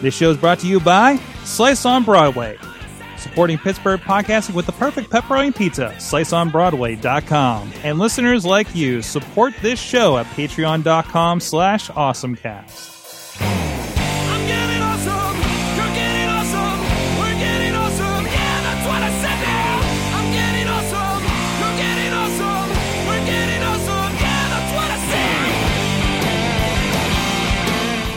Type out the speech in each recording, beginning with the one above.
This show is brought to you by Slice on Broadway, supporting Pittsburgh podcasting with the perfect pepperoni pizza. SliceOnBroadway.com. And listeners like you, support this show at Patreon.com slash AwesomeCast.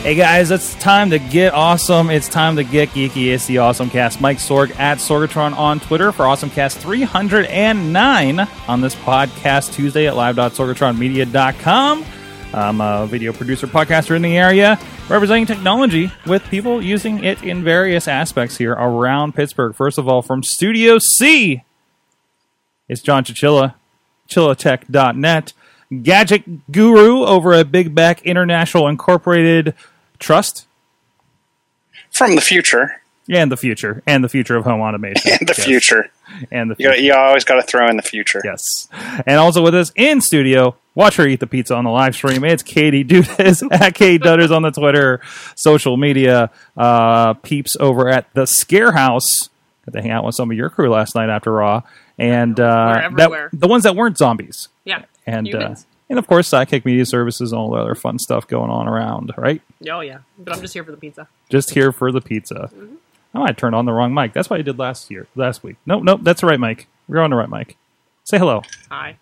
Hey guys, it's time to get awesome. It's time to get geeky. It's the Awesome Cast. Mike Sorg at Sorgatron on Twitter for AwesomeCast 309 on this podcast Tuesday at live.sorgatronmedia.com. I'm a video producer, podcaster in the area, representing technology with people using it in various aspects here around Pittsburgh. First of all, from Studio C, it's John Chichilla, chillatech.net, gadget guru over at Big Back International Incorporated Trust, From the future. and the future, and the future of home automation. And the Yes. future. And the You, future. you always got to throw in the future. Yes. And also with us in studio, watch her eat the pizza on the live stream. It's Katie Dudas at Katie Dudders on the Twitter, social media, uh, peeps over at the Scare House. Got to hang out with some of your crew last night after Raw. And uh, that, the ones that weren't zombies. Yeah. And uh, Humans. And of course, Sidekick Media Services and all the other fun stuff going on around, right? Oh yeah, but I'm just here for the pizza. Just here for the pizza. I might turn on the wrong mic. That's what I did last year, last week. Nope, nope, that's the right mic. We're on the right mic. Say hello. Hi.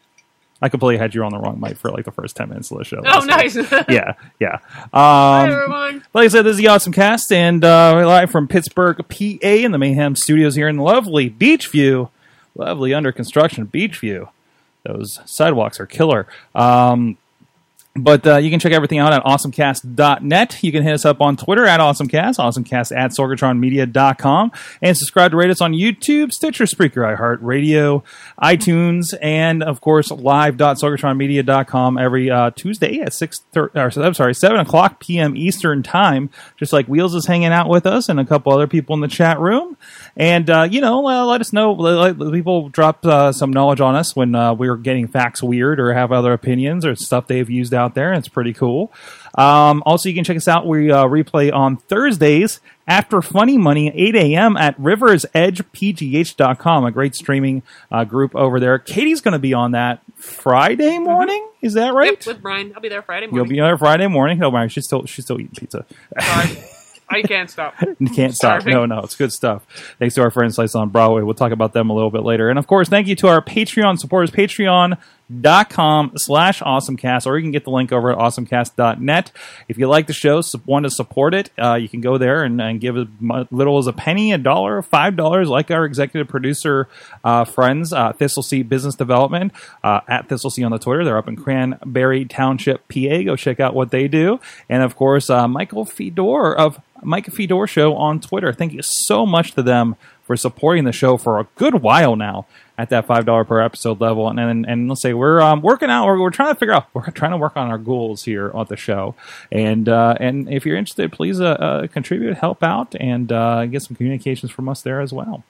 I completely had you on the wrong mic for like the first ten minutes of the show. Oh, nice. yeah, yeah. Hi Um, everyone. like I said, this is the Awesome Cast, and uh, we're live from Pittsburgh, PA, in the Mayhem Studios here in lovely Beechview, lovely under construction Beechview. Those sidewalks are killer. Um, but uh, you can check everything out at awesomecast.net. You can hit us up on Twitter at awesomecast, awesomecast at sorgatronmedia.com, and subscribe to rate us on YouTube, Stitcher, Spreaker, iHeartRadio, iTunes, and of course live.sorgatronmedia.com every uh, Tuesday at six. Thir- or, I'm sorry, seven o'clock p.m. Eastern time. Just like Wheels is hanging out with us and a couple other people in the chat room, and uh, you know, uh, let us know. Let, let people drop uh, some knowledge on us when uh, we're getting facts weird or have other opinions or stuff they've used out there. It's pretty cool. Um, also, you can check us out. We uh, replay on Thursdays after Funny Money, 8 a.m. at riversedgepgh.com, a great streaming uh, group over there. Katie's going to be on that Friday morning. Is that right? Yep, with Brian. I'll be there Friday morning. You'll be there Friday morning. No, Brian, she's still she's still eating pizza. I can't stop. You can't stop. No, no, it's good stuff. Thanks to our friends Slice on Broadway. We'll talk about them a little bit later. And of course, thank you to our Patreon supporters, patreon.com slash awesomecast, or you can get the link over at awesomecast.net. If you like the show, want to support it, uh, you can go there and, and give as little as a penny, a dollar, five dollars, like our executive producer uh, friends, uh, Thistle Seed Business Development, uh, at Thistle Seed on the Twitter. They're up in Cranberry Township, PA. Go check out what they do. And of course, uh, Michael Fedor of Mike Fedor Show on Twitter. Thank you so much to them for supporting the show for a good while now at that five dollar per episode level. And and, and let's say we're um, working out. We're, we're trying to figure out. We're trying to work on our goals here on the show. And uh, and if you're interested, please uh, uh, contribute, help out, and uh, get some communications from us there as well.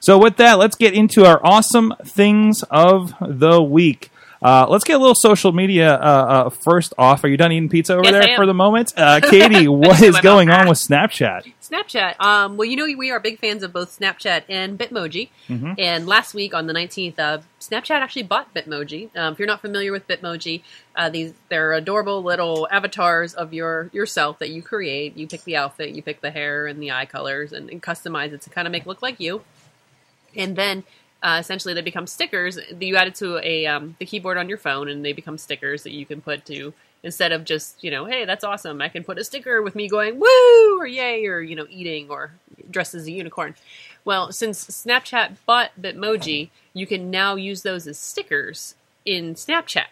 So with that, let's get into our awesome things of the week. Uh, let's get a little social media uh, uh, first off. Are you done eating pizza over Yes, there for the moment? Uh, Katie, what is going on with Snapchat? Snapchat. Um, well, you know we are big fans of both Snapchat and Bitmoji. Mm-hmm. And last week on the 19th, uh, Snapchat actually bought Bitmoji. Um, if you're not familiar with Bitmoji, uh, these they're adorable little avatars of your yourself that you create. You pick the outfit, you pick the hair and the eye colors, and, and customize it to kind of make it look like you. And then uh, essentially they become stickers you add it to a um, the keyboard on your phone, and they become stickers that you can put to instead of just you know, hey, that's awesome. I can put a sticker with me going woo or yay or you know, eating or dressed as a unicorn. Well, since Snapchat bought Bitmoji, you can now use those as stickers in Snapchat,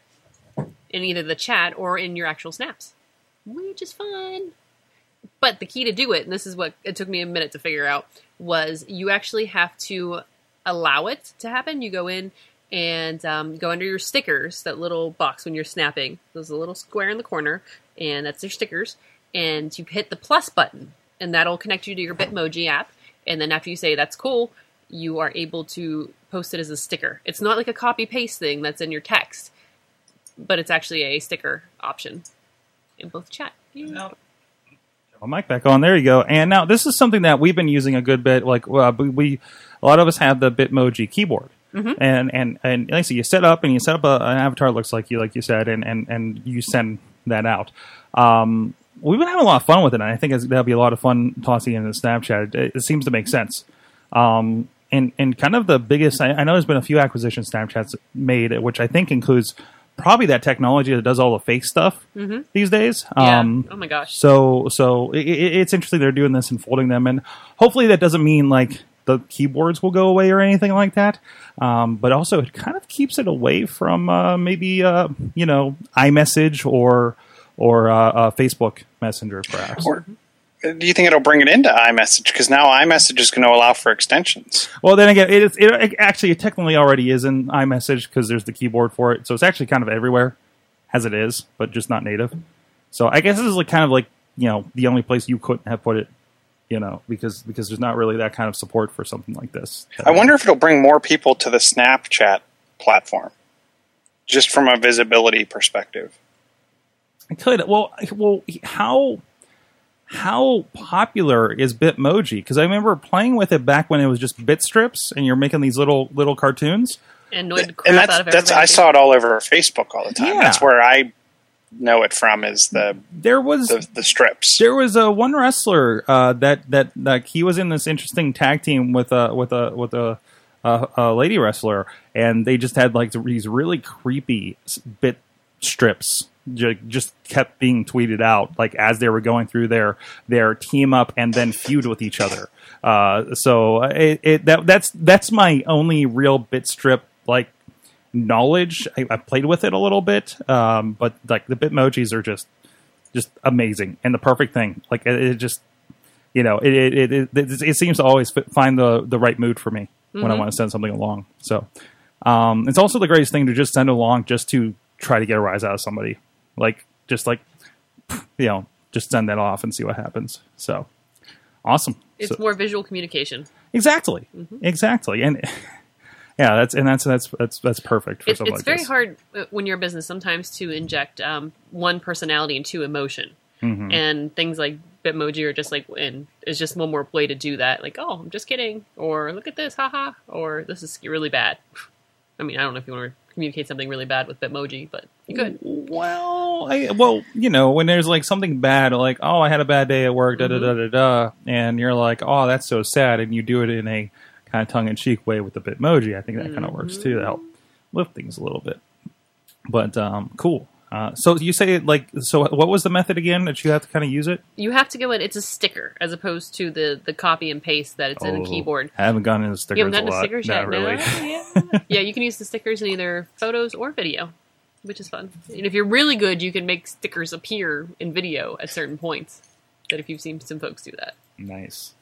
in either the chat or in your actual snaps, which is fun. But the key to do it, and this is what it took me a minute to figure out, was you actually have to allow it to happen. You go in and um, go under your stickers, that little box when you're snapping. There's a little square in the corner, and that's your stickers. And you hit the plus button, and that'll connect you to your Bitmoji app. And then after you say that's cool, you are able to post it as a sticker. It's not like a copy paste thing that's in your text, but it's actually a sticker option in both chat. Well, mic back on. There you go. And now this is something that we've been using a good bit. Like uh, we, we, a lot of us have the Bitmoji keyboard, and and and like I said, you set up and you set up a, an avatar that looks like you, like you said, and and and you send that out. Um, we've been having a lot of fun with it, and I think it's, that'll be a lot of fun tossing in the Snapchat. It, it seems to make sense. Um, and and kind of the biggest, I, I know there's been a few acquisition Snapchats made, which I think includes probably that technology that does all the fake stuff these days. Yeah. Um, oh my gosh. so so it- it's interesting they're doing this and folding them, and hopefully that doesn't mean like the keyboards will go away or anything like that. Um, but also it kind of keeps it away from uh, maybe uh, you know iMessage or or uh, uh, Facebook Messenger perhaps. Or do you think it'll bring it into iMessage? Because now iMessage is going to allow for extensions. Well, then again, it, is, it, it actually it technically already is in iMessage because there's the keyboard for it, so it's actually kind of everywhere as it is, but just not native. So I guess this is like kind of like you know the only place you couldn't have put it, you know, because because there's not really that kind of support for something like this. I wonder if it'll bring more people to the Snapchat platform, just from a visibility perspective. I could. Well, well, how how popular is Bitmoji? Because I remember playing with it back when it was just bit strips, and you're making these little little cartoons. And annoyed the crap And out that's of that's. I saw it all over Facebook all the time. Yeah. That's where I know it from is the There was the, the strips. there was a one wrestler uh, that that like he was in this interesting tag team with a with a with a, a, a lady wrestler, and they just had like these really creepy bit strips. Just kept being tweeted out like as they were going through their their team up and then feud with each other. Uh, so it, it that that's that's my only real bit strip like knowledge. I, I played with it a little bit, um, but like the Bitmojis are just just amazing and the perfect thing. Like it, it just, you know, it it, it it it seems to always find the the right mood for me when I want to send something along. So um, it's also the greatest thing to just send along just to try to get a rise out of somebody. Like just like you know, just send that off and see what happens. So awesome. It's So- more visual communication. exactly, Mm-hmm. exactly, and. Yeah, that's and that's that's that's that's perfect for something it's like very this. hard uh, when you're a business sometimes to inject um, one personality into emotion, Mm-hmm. and things like Bitmoji are just like, and it's just one more way to do that. Like, oh, I'm just kidding, or look at this, haha, or this is really bad. I mean, I don't know if you want to communicate something really bad with Bitmoji, but you could. Well, I, well, you know, when there's like something bad, like oh, I had a bad day at work, da da da da da, and you're like, oh, that's so sad, and you do it in a kind of tongue in cheek way with the Bitmoji. I think that kind of works too to help lift things a little bit. But um, cool. Uh, so you say like, so what was the method again that you have to kind of use it? You have to go in. It's a sticker as opposed to the the copy and paste that it's in Oh, the keyboard. I haven't gone into stickers You haven't a gotten the lot. stickers yet, really. no? Yeah. yeah, you can use the stickers in either photos or video, which is fun. And if you're really good, you can make stickers appear in video at certain points. That if you've seen some folks do that. Nice.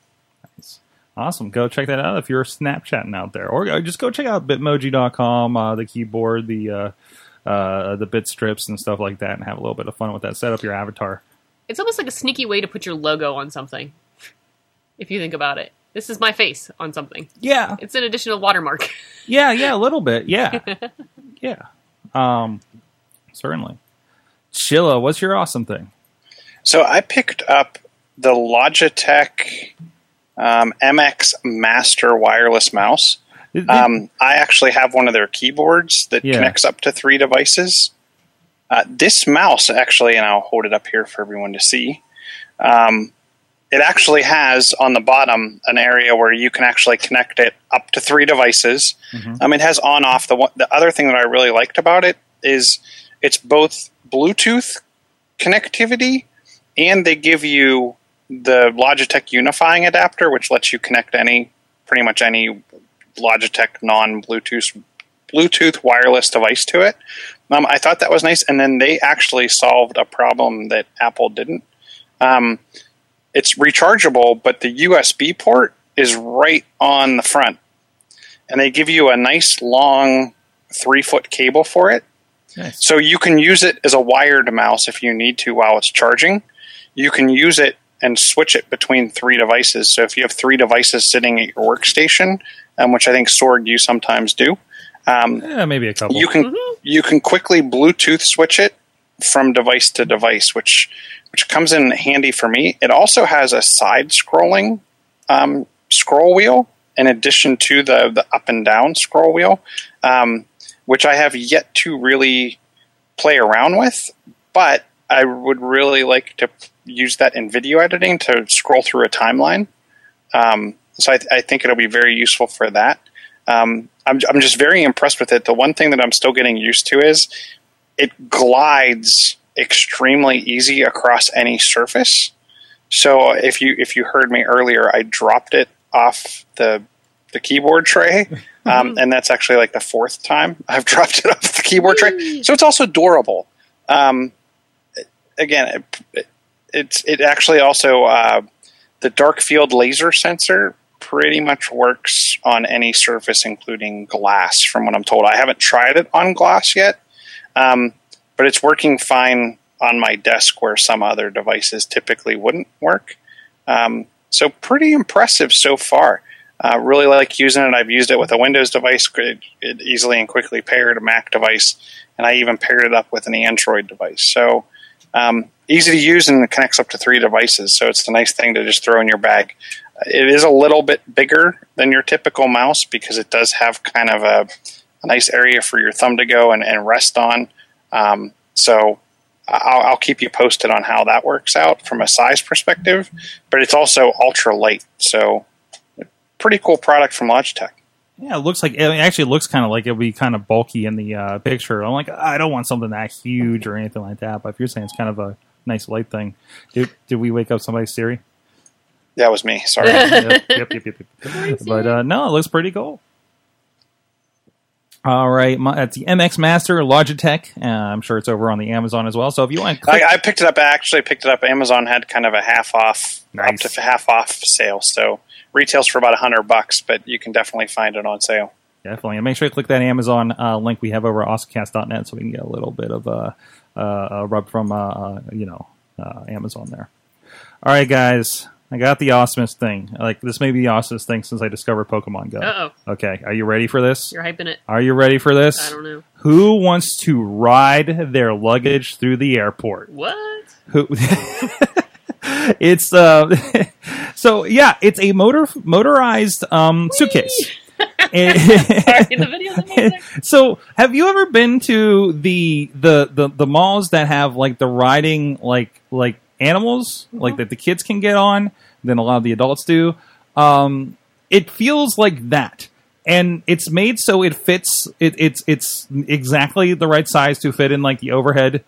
Nice. Awesome. Go check that out if you're Snapchatting out there. Or uh, just go check out bitmoji.com, uh, the keyboard, the uh, uh, the bit strips and stuff like that and have a little bit of fun with that. Set up your avatar. It's almost like a sneaky way to put your logo on something. If you think about it, this is my face on something. Yeah. It's an additional watermark. Yeah, yeah, a little bit. Yeah. yeah. Um certainly. Chilla, what's your awesome thing? So I picked up the Logitech um, MX Master wireless mouse. Um, I actually have one of their keyboards that Yeah. connects up to three devices. Uh, this mouse actually, and I'll hold it up here for everyone to see. Um, it actually has on the bottom an area where you can actually connect it up to three devices. Um, it has on off. The one, the other thing that I really liked about it is it's both Bluetooth connectivity and they give you the Logitech unifying adapter, which lets you connect any pretty much any Logitech non Bluetooth Bluetooth wireless device to it. Um, I thought that was nice, and then they actually solved a problem that Apple didn't. Um, it's rechargeable, but the USB port is right on the front, and they give you a nice long three foot cable for it. Nice. So you can use it as a wired mouse if you need to while it's charging. You can use it and switch it between three devices. So if you have three devices sitting at your workstation, um, which I think Sorg you sometimes do, um, Yeah, maybe a couple. you can you can quickly Bluetooth switch it from device to device, which which comes in handy for me. It also has a side scrolling um, scroll wheel in addition to the the up and down scroll wheel, um, which I have yet to really play around with, but I would really like to use that in video editing to scroll through a timeline. Um, so I, I think it'll be very useful for that. Um, I'm, I'm just very impressed with it. The one thing that I'm still getting used to is it glides extremely easy across any surface. So if you if you heard me earlier, I dropped it off the the keyboard tray, um, and that's actually like the fourth time I've dropped it off the keyboard tray. So it's also durable. Um, again, it, it's it actually also uh, the dark field laser sensor pretty much works on any surface, including glass. From what I'm told, I haven't tried it on glass yet, um, but it's working fine on my desk where some other devices typically wouldn't work. Um, so pretty impressive so far. Uh, really like using it. I've used it with a Windows device. It, it easily and quickly paired a Mac device, and I even paired it up with an Android device. So um, easy to use and it connects up to three devices. So it's a nice thing to just throw in your bag. It is a little bit bigger than your typical mouse because it does have kind of a, a nice area for your thumb to go and, and rest on. Um, so I'll, I'll keep you posted on how that works out from a size perspective. But it's also ultra light, so pretty cool product from Logitech. Yeah, it looks like it actually looks kind of like it'll be kind of bulky in the uh, picture. I'm like, I don't want something that huge or anything like that. But if you're saying it's kind of a nice light thing, did did we wake up somebody's Siri? That was me. Sorry. yep, yep, yep, yep, yep. But uh, no, it looks pretty cool. All right, my, that's the MX Master Logitech. Uh, I'm sure it's over on the Amazon as well. So if you want, click, I, I picked it up. I actually picked it up. Amazon had kind of a half off, Nice. up to half off sale. So retails for about a hundred bucks, but you can definitely find it on sale. Definitely, and make sure you click that Amazon uh, link we have over at awesomecast.net so we can get a little bit of a, uh, a rub from uh, uh, you know uh, Amazon there. All right, guys, I got the awesomest thing. Like this may be the awesomest thing since I discovered Pokemon Go. Uh-oh. Okay, are you ready for this? You're hyping it. Are you ready for this? I don't know. Who wants to ride their luggage through the airport? What? Who? it's uh, so yeah, it's a motor motorized um, suitcase. Sorry, the so have you ever been to the, the the the malls that have like the riding like like animals like that the kids can get on than a lot of the adults do? Um it feels like that. And it's made so it fits it, it's it's exactly the right size to fit in like the overhead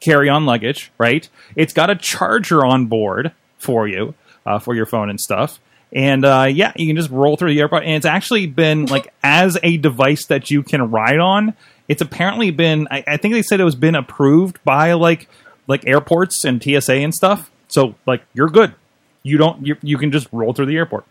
carry-on luggage right? It's got a charger on board for you uh, for your phone and stuff and uh, yeah you can just roll through the airport. And it's actually been like as a device that you can ride on it's apparently been I, I think they said it was been approved by like like airports and tsa and stuff. So like you're good. You don't you, you can just roll through the airport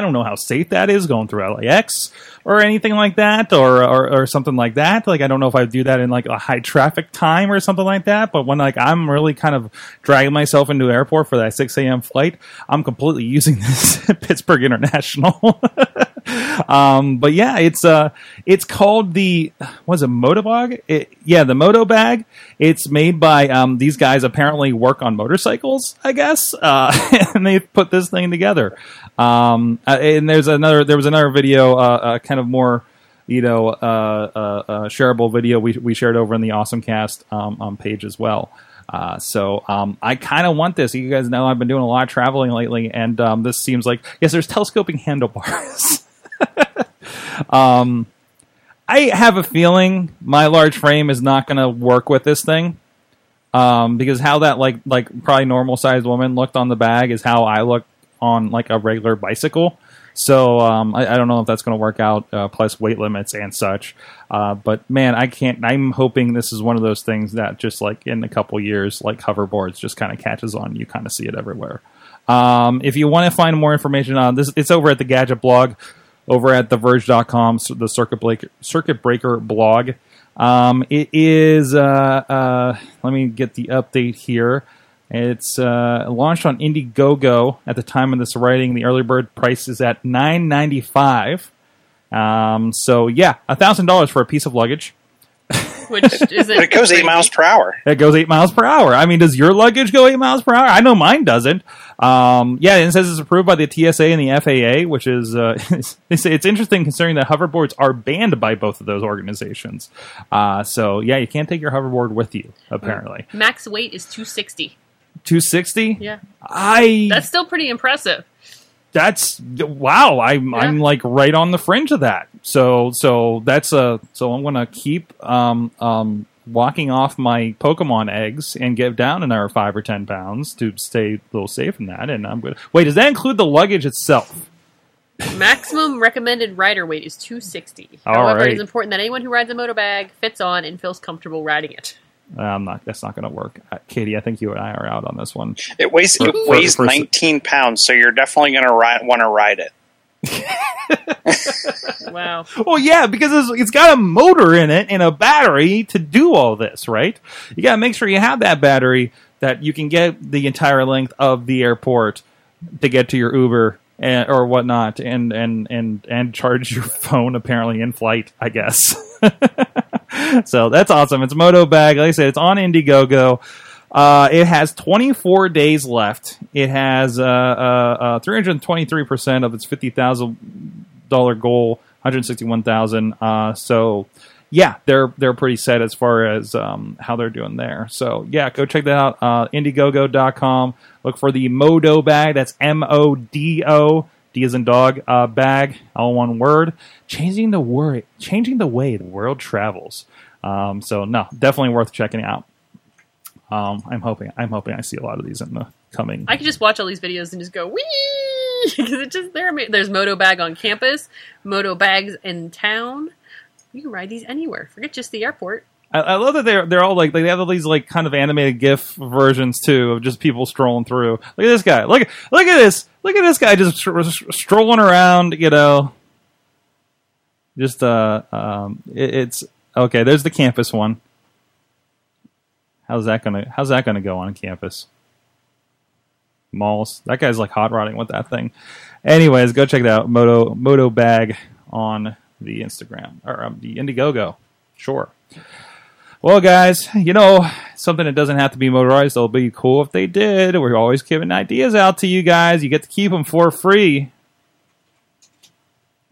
I don't know how safe that is going through LAX or anything like that, or, or or something like that. Like I don't know if I would do that in like a high traffic time or something like that. But when like I'm really kind of dragging myself into airport for that 6 a.m. flight, I'm completely using this Pittsburgh International. um, but yeah, it's uh, it's called the was it Modobag? It, yeah, the Modo Bag. It's made by um, these guys. Apparently, work on motorcycles, I guess, uh, and they put this thing together. Um, uh, and there's another. There was another video, uh, uh, kind of more, you know, uh, uh, uh, shareable video we we shared over in the Awesome Cast um, um, page as well. So um, I kind of want this. You guys know I've been doing a lot of traveling lately, and um, this seems like yes, there's telescoping handlebars. um, I have a feeling my large frame is not going to work with this thing. Um, because how that like like probably normal sized woman looked on the bag is how I look on like a regular bicycle. So um, I, I don't know if that's going to work out. Uh, plus weight limits and such. Uh, but man, I can't. I'm hoping this is one of those things that just like in a couple years, like hoverboards, just kind of catches on. You kind of see it everywhere. Um, if you want to find more information on this, it's over at the Gadget blog, over at TheVerge.com, the Circuit Breaker, Circuit Breaker blog. Um, it is. Uh, uh, let me get the update here. It's uh, launched on Indiegogo at the time of this writing. The early bird price is at nine ninety five. Um, so yeah, thousand dollars for a piece of luggage. Which isn't. But it goes eight miles per hour. It goes eight miles per hour. I mean, does your luggage go eight miles per hour? I know mine doesn't. Um, yeah, and it says it's approved by the TSA and the FAA, which is uh, they say it's interesting considering that hoverboards are banned by both of those organizations. Uh, so yeah, you can't take your hoverboard with you. Apparently, Max weight is two sixty. Yeah. I That's still pretty impressive. that's wow. I'm I'm like right on the fringe of that. So so that's a so I'm gonna keep um um walking off my Pokemon eggs and get down another five or ten pounds to stay a little safe in that. And I'm good. Wait, does that include the luggage itself? Maximum recommended rider weight is 260. All However, right. it is important that anyone who rides a Modobag fits on and feels comfortable riding it. Uh, I'm not. That's not going to work. Uh, Katie, I think you and I are out on this one. It weighs For- it for- weighs for- 19 pounds, so you're definitely going to ride, want to ride it. Wow. Well, yeah, because it's, it's got a motor in it and a battery to do all this, right? You got to make sure you have that battery that you can get the entire length of the airport to get to your Uber and, or whatnot, and and and and charge your phone apparently in flight, I guess. So that's awesome. It's Modo Bag. Like I said, it's on Indiegogo. Uh, it has 24 days left. It has uh, uh, uh, 323% of its $50,000 goal, 161,000. Uh, so yeah, they're they're pretty set as far as um, how they're doing there. So yeah, go check that out. Uh, Indiegogo.com. Look for the Modo bag. That's M O D O. D as in dog uh, bag, all one word. Changing the word, changing the way the world travels. Um, so no, definitely worth checking out. Um, I'm hoping I'm hoping I see a lot of these in the coming. I could just watch all these videos and just go wee because it just there. There's Modo bag on campus, Modo bags in town. You can ride these anywhere. Forget just the airport. I, I love that they're they're all like they have all these like kind of animated GIF versions too of just people strolling through. Look at this guy. Look look at this. Look at this guy just str- str- strolling around. You know, just uh um it, it's okay. There's the campus one. How's that gonna How's that gonna go on campus? Malls. That guy's like hot rodding with that thing. Anyways, go check it out. Modo Modo Bag on the Instagram or um, the Indiegogo. Sure. Well, guys, you know something that doesn't have to be motorized. It'll be cool if they did. We're always giving ideas out to you guys. You get to keep them for free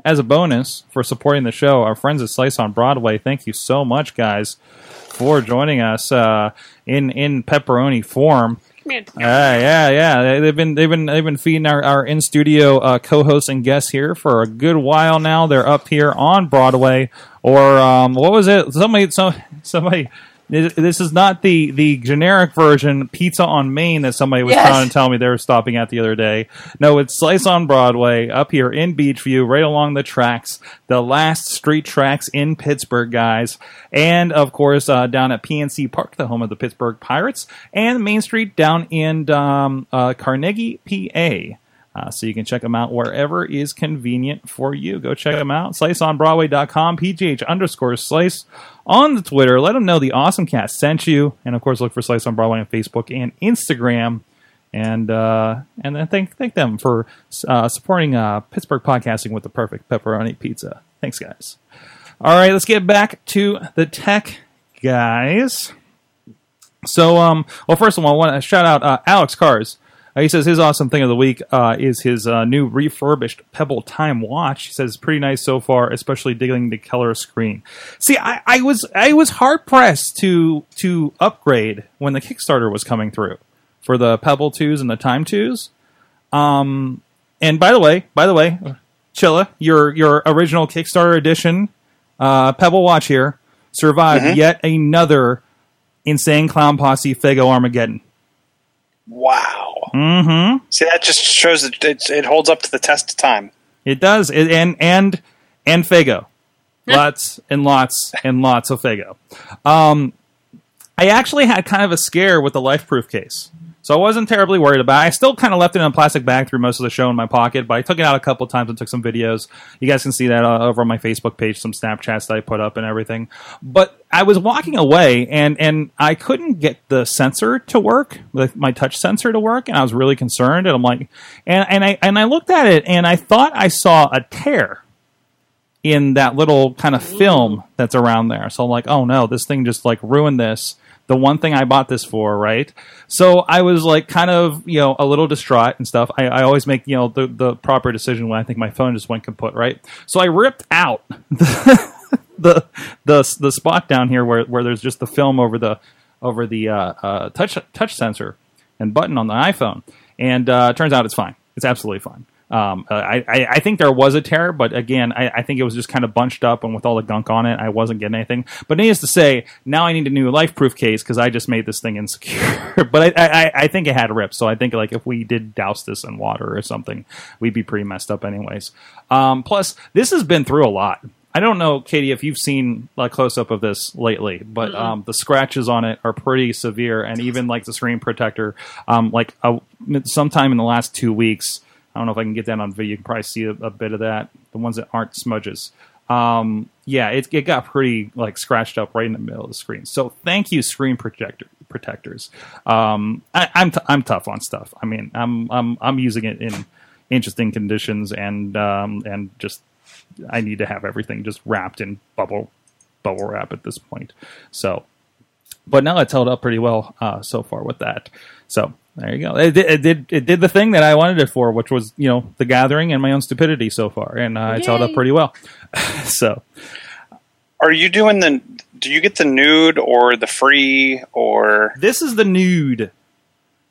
as a bonus for supporting the show. Our friends at Slice on Broadway, thank you so much, guys, for joining us uh, in in pepperoni form. Here. Yeah, yeah, yeah. They- They've been they've been they've been feeding our, our in studio uh, co-hosts and guests here for a good while now. They're up here on Broadway, or um, what was it? Somebody, some somebody. This is not the the generic version pizza on Main that somebody was Yes. trying to tell me they were stopping at the other day. No, it's Slice on Broadway up here in Beechview, right along the tracks, the last street tracks in Pittsburgh, guys, and of course uh, down at PNC Park, the home of the Pittsburgh Pirates, and Main Street down in um, uh, Carnegie, PA. Uh, so you can check them out wherever is convenient for you. Go check them out. SliceOnBroadway.com, PGH underscore Slice on the Twitter. Let them know the Awesome Cast sent you. And of course, look for Slice on Broadway on Facebook and Instagram. And uh, and then thank thank them for uh, supporting uh, Pittsburgh podcasting with the perfect pepperoni pizza. Thanks, guys. All right, let's get back to the tech, guys. So, um, well, first of all, I want to shout out uh, Alex Cars. Uh, he says his awesome thing of the week uh, is his uh, new refurbished Pebble Time watch. He says it's pretty nice so far, especially digging the color screen. See, I, I was I was hard pressed to to upgrade when the Kickstarter was coming through for the Pebble twos and the Time twos. Um, and by the way, by the way, Chilla, your your original Kickstarter edition uh, Pebble watch here survived yet another insane clown posse Faygo Armageddon. Wow. Mm-hmm. See, that just shows that it, it holds up to the test of time. It does, it, and and and Faygo, lots and lots and lots of Faygo. Um, I actually had kind of a scare with the LifeProof case, so I wasn't terribly worried about. it. I still kind of left it in a plastic bag through most of the show in my pocket, but I took it out a couple times and took some videos. You guys can see that uh, over on my Facebook page, some Snapchats that I put up and everything. But I was walking away and and I couldn't get the sensor to work, my touch sensor to work, and I was really concerned. And I'm like, and and I and I looked at it and I thought I saw a tear in that little kind of film that's around there. So I'm like, oh no, this thing just like ruined this. The one thing I bought this for, right? So I was like kind of, you know, a little distraught and stuff. I, I always make, you know, the, the proper decision when I think my phone just went kaput, right? So I ripped out the, the the the spot down here where, where there's just the film over the over the uh, uh, touch touch sensor and button on the iPhone, and uh, turns out it's fine. It's absolutely fine. Um, uh, I, I I think there was a tear, but again, I, I think it was just kind of bunched up, and with all the gunk on it, I wasn't getting anything. But needless to say, now I need a new life-proof case because I just made this thing insecure. but I, I I think it had rips, so I think like if we did douse this in water or something, we'd be pretty messed up anyways. Um, plus, this has been through a lot. I don't know, Katie, if you've seen a close up of this lately, but um, the scratches on it are pretty severe, and even like the screen protector, um, like a, sometime in the last two weeks, I don't know if I can get that on video. You can probably see a, a bit of that. The ones that aren't smudges. Um, yeah, it, it got pretty like scratched up right in the middle of the screen. So thank you, screen protector protectors. Um, I, I'm t- I'm tough on stuff. I mean, I'm I'm I'm using it in interesting conditions and um, and just I need to have everything just wrapped in bubble bubble wrap at this point. So, but now it's held up pretty well uh, so far with that. So there you go. It, did- it did it did the thing that I wanted it for, which was you know the gathering and my own stupidity so far, and uh, it's held up pretty well. so Are you doing the? Do you get the Nüüd or the Frē or? this is the Nüüd.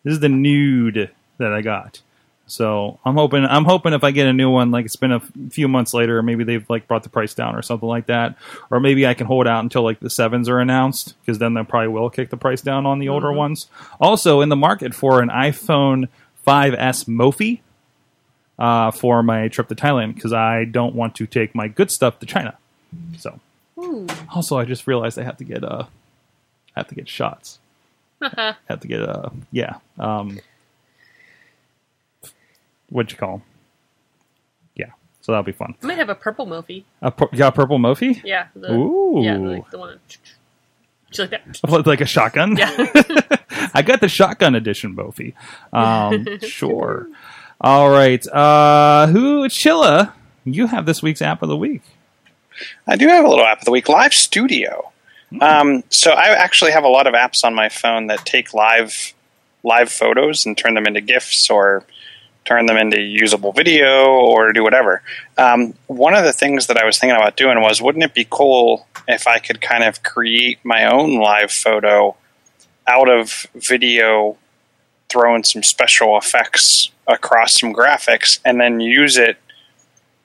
This is the Nüüd that I got. So I'm hoping I'm hoping if I get a new one, like it's been a f- few months later, maybe they've like brought the price down or something like that, or maybe I can hold out until like the sevens are announced because then they probably will kick the price down on the older ones. Also in the market for an iPhone 5s Mophie uh, for my trip to Thailand because I don't want to take my good stuff to China. So also I just realized I have to get uh I have to get shots have to get uh yeah um what'd you call 'em? yeah so that'll be fun I might have a purple Mophie. a pur- you got a purple Mophie Yeah. The, Ooh. Yeah, like the one. Just like that. like a shotgun Yeah. I got the shotgun edition Mophie um sure all right uh who Chilla you have this week's app of the week I do have a little app of the week, Live Studio. Um, so I actually have a lot of apps on my phone that take live live photos and turn them into GIFs or turn them into usable video or do whatever. Um, one of the things that I was thinking about doing was, wouldn't it be cool if I could kind of create my own live photo out of video, throw in some special effects across some graphics, and then use it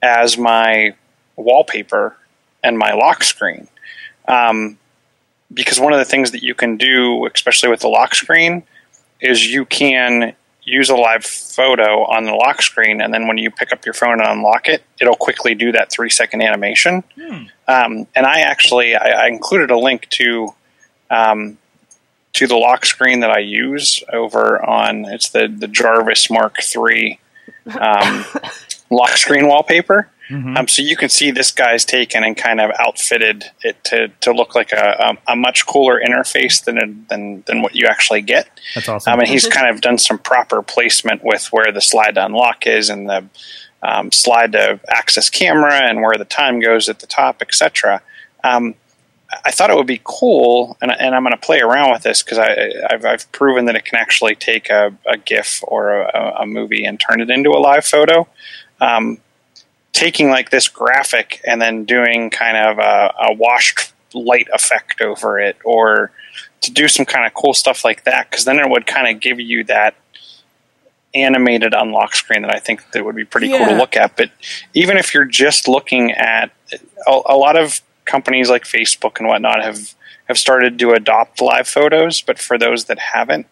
as my wallpaper and my lock screen. Um, because one of the things that you can do, especially with the lock screen, is you can use a live photo on the lock screen, and then when you pick up your phone and unlock it, it'll quickly do that three second animation. Um, and I actually I, I included a link to um, to the lock screen that I use over on it's the the Jarvis Mark III um, lock screen wallpaper. Um, so you can see this guy's taken and kind of outfitted it to, to look like a, a, a much cooler interface than, than than what you actually get. that's awesome Um, and he's kind of done some proper placement with where the slide to unlock is and the um, slide to access camera and where the time goes at the top, etc. Um, I thought it would be cool, and, and I'm going to play around with this because I've, I've proven that it can actually take a, a GIF or a, a movie and turn it into a live photo. Um, taking like this graphic and then doing kind of a, a washed light effect over it, or to do some kind of cool stuff like that, because then it would kind of give you that animated unlock screen that I think that would be pretty cool to look at. But even if you're just looking at a, a lot of companies like Facebook and whatnot have have started to adopt live photos, but for those that haven't,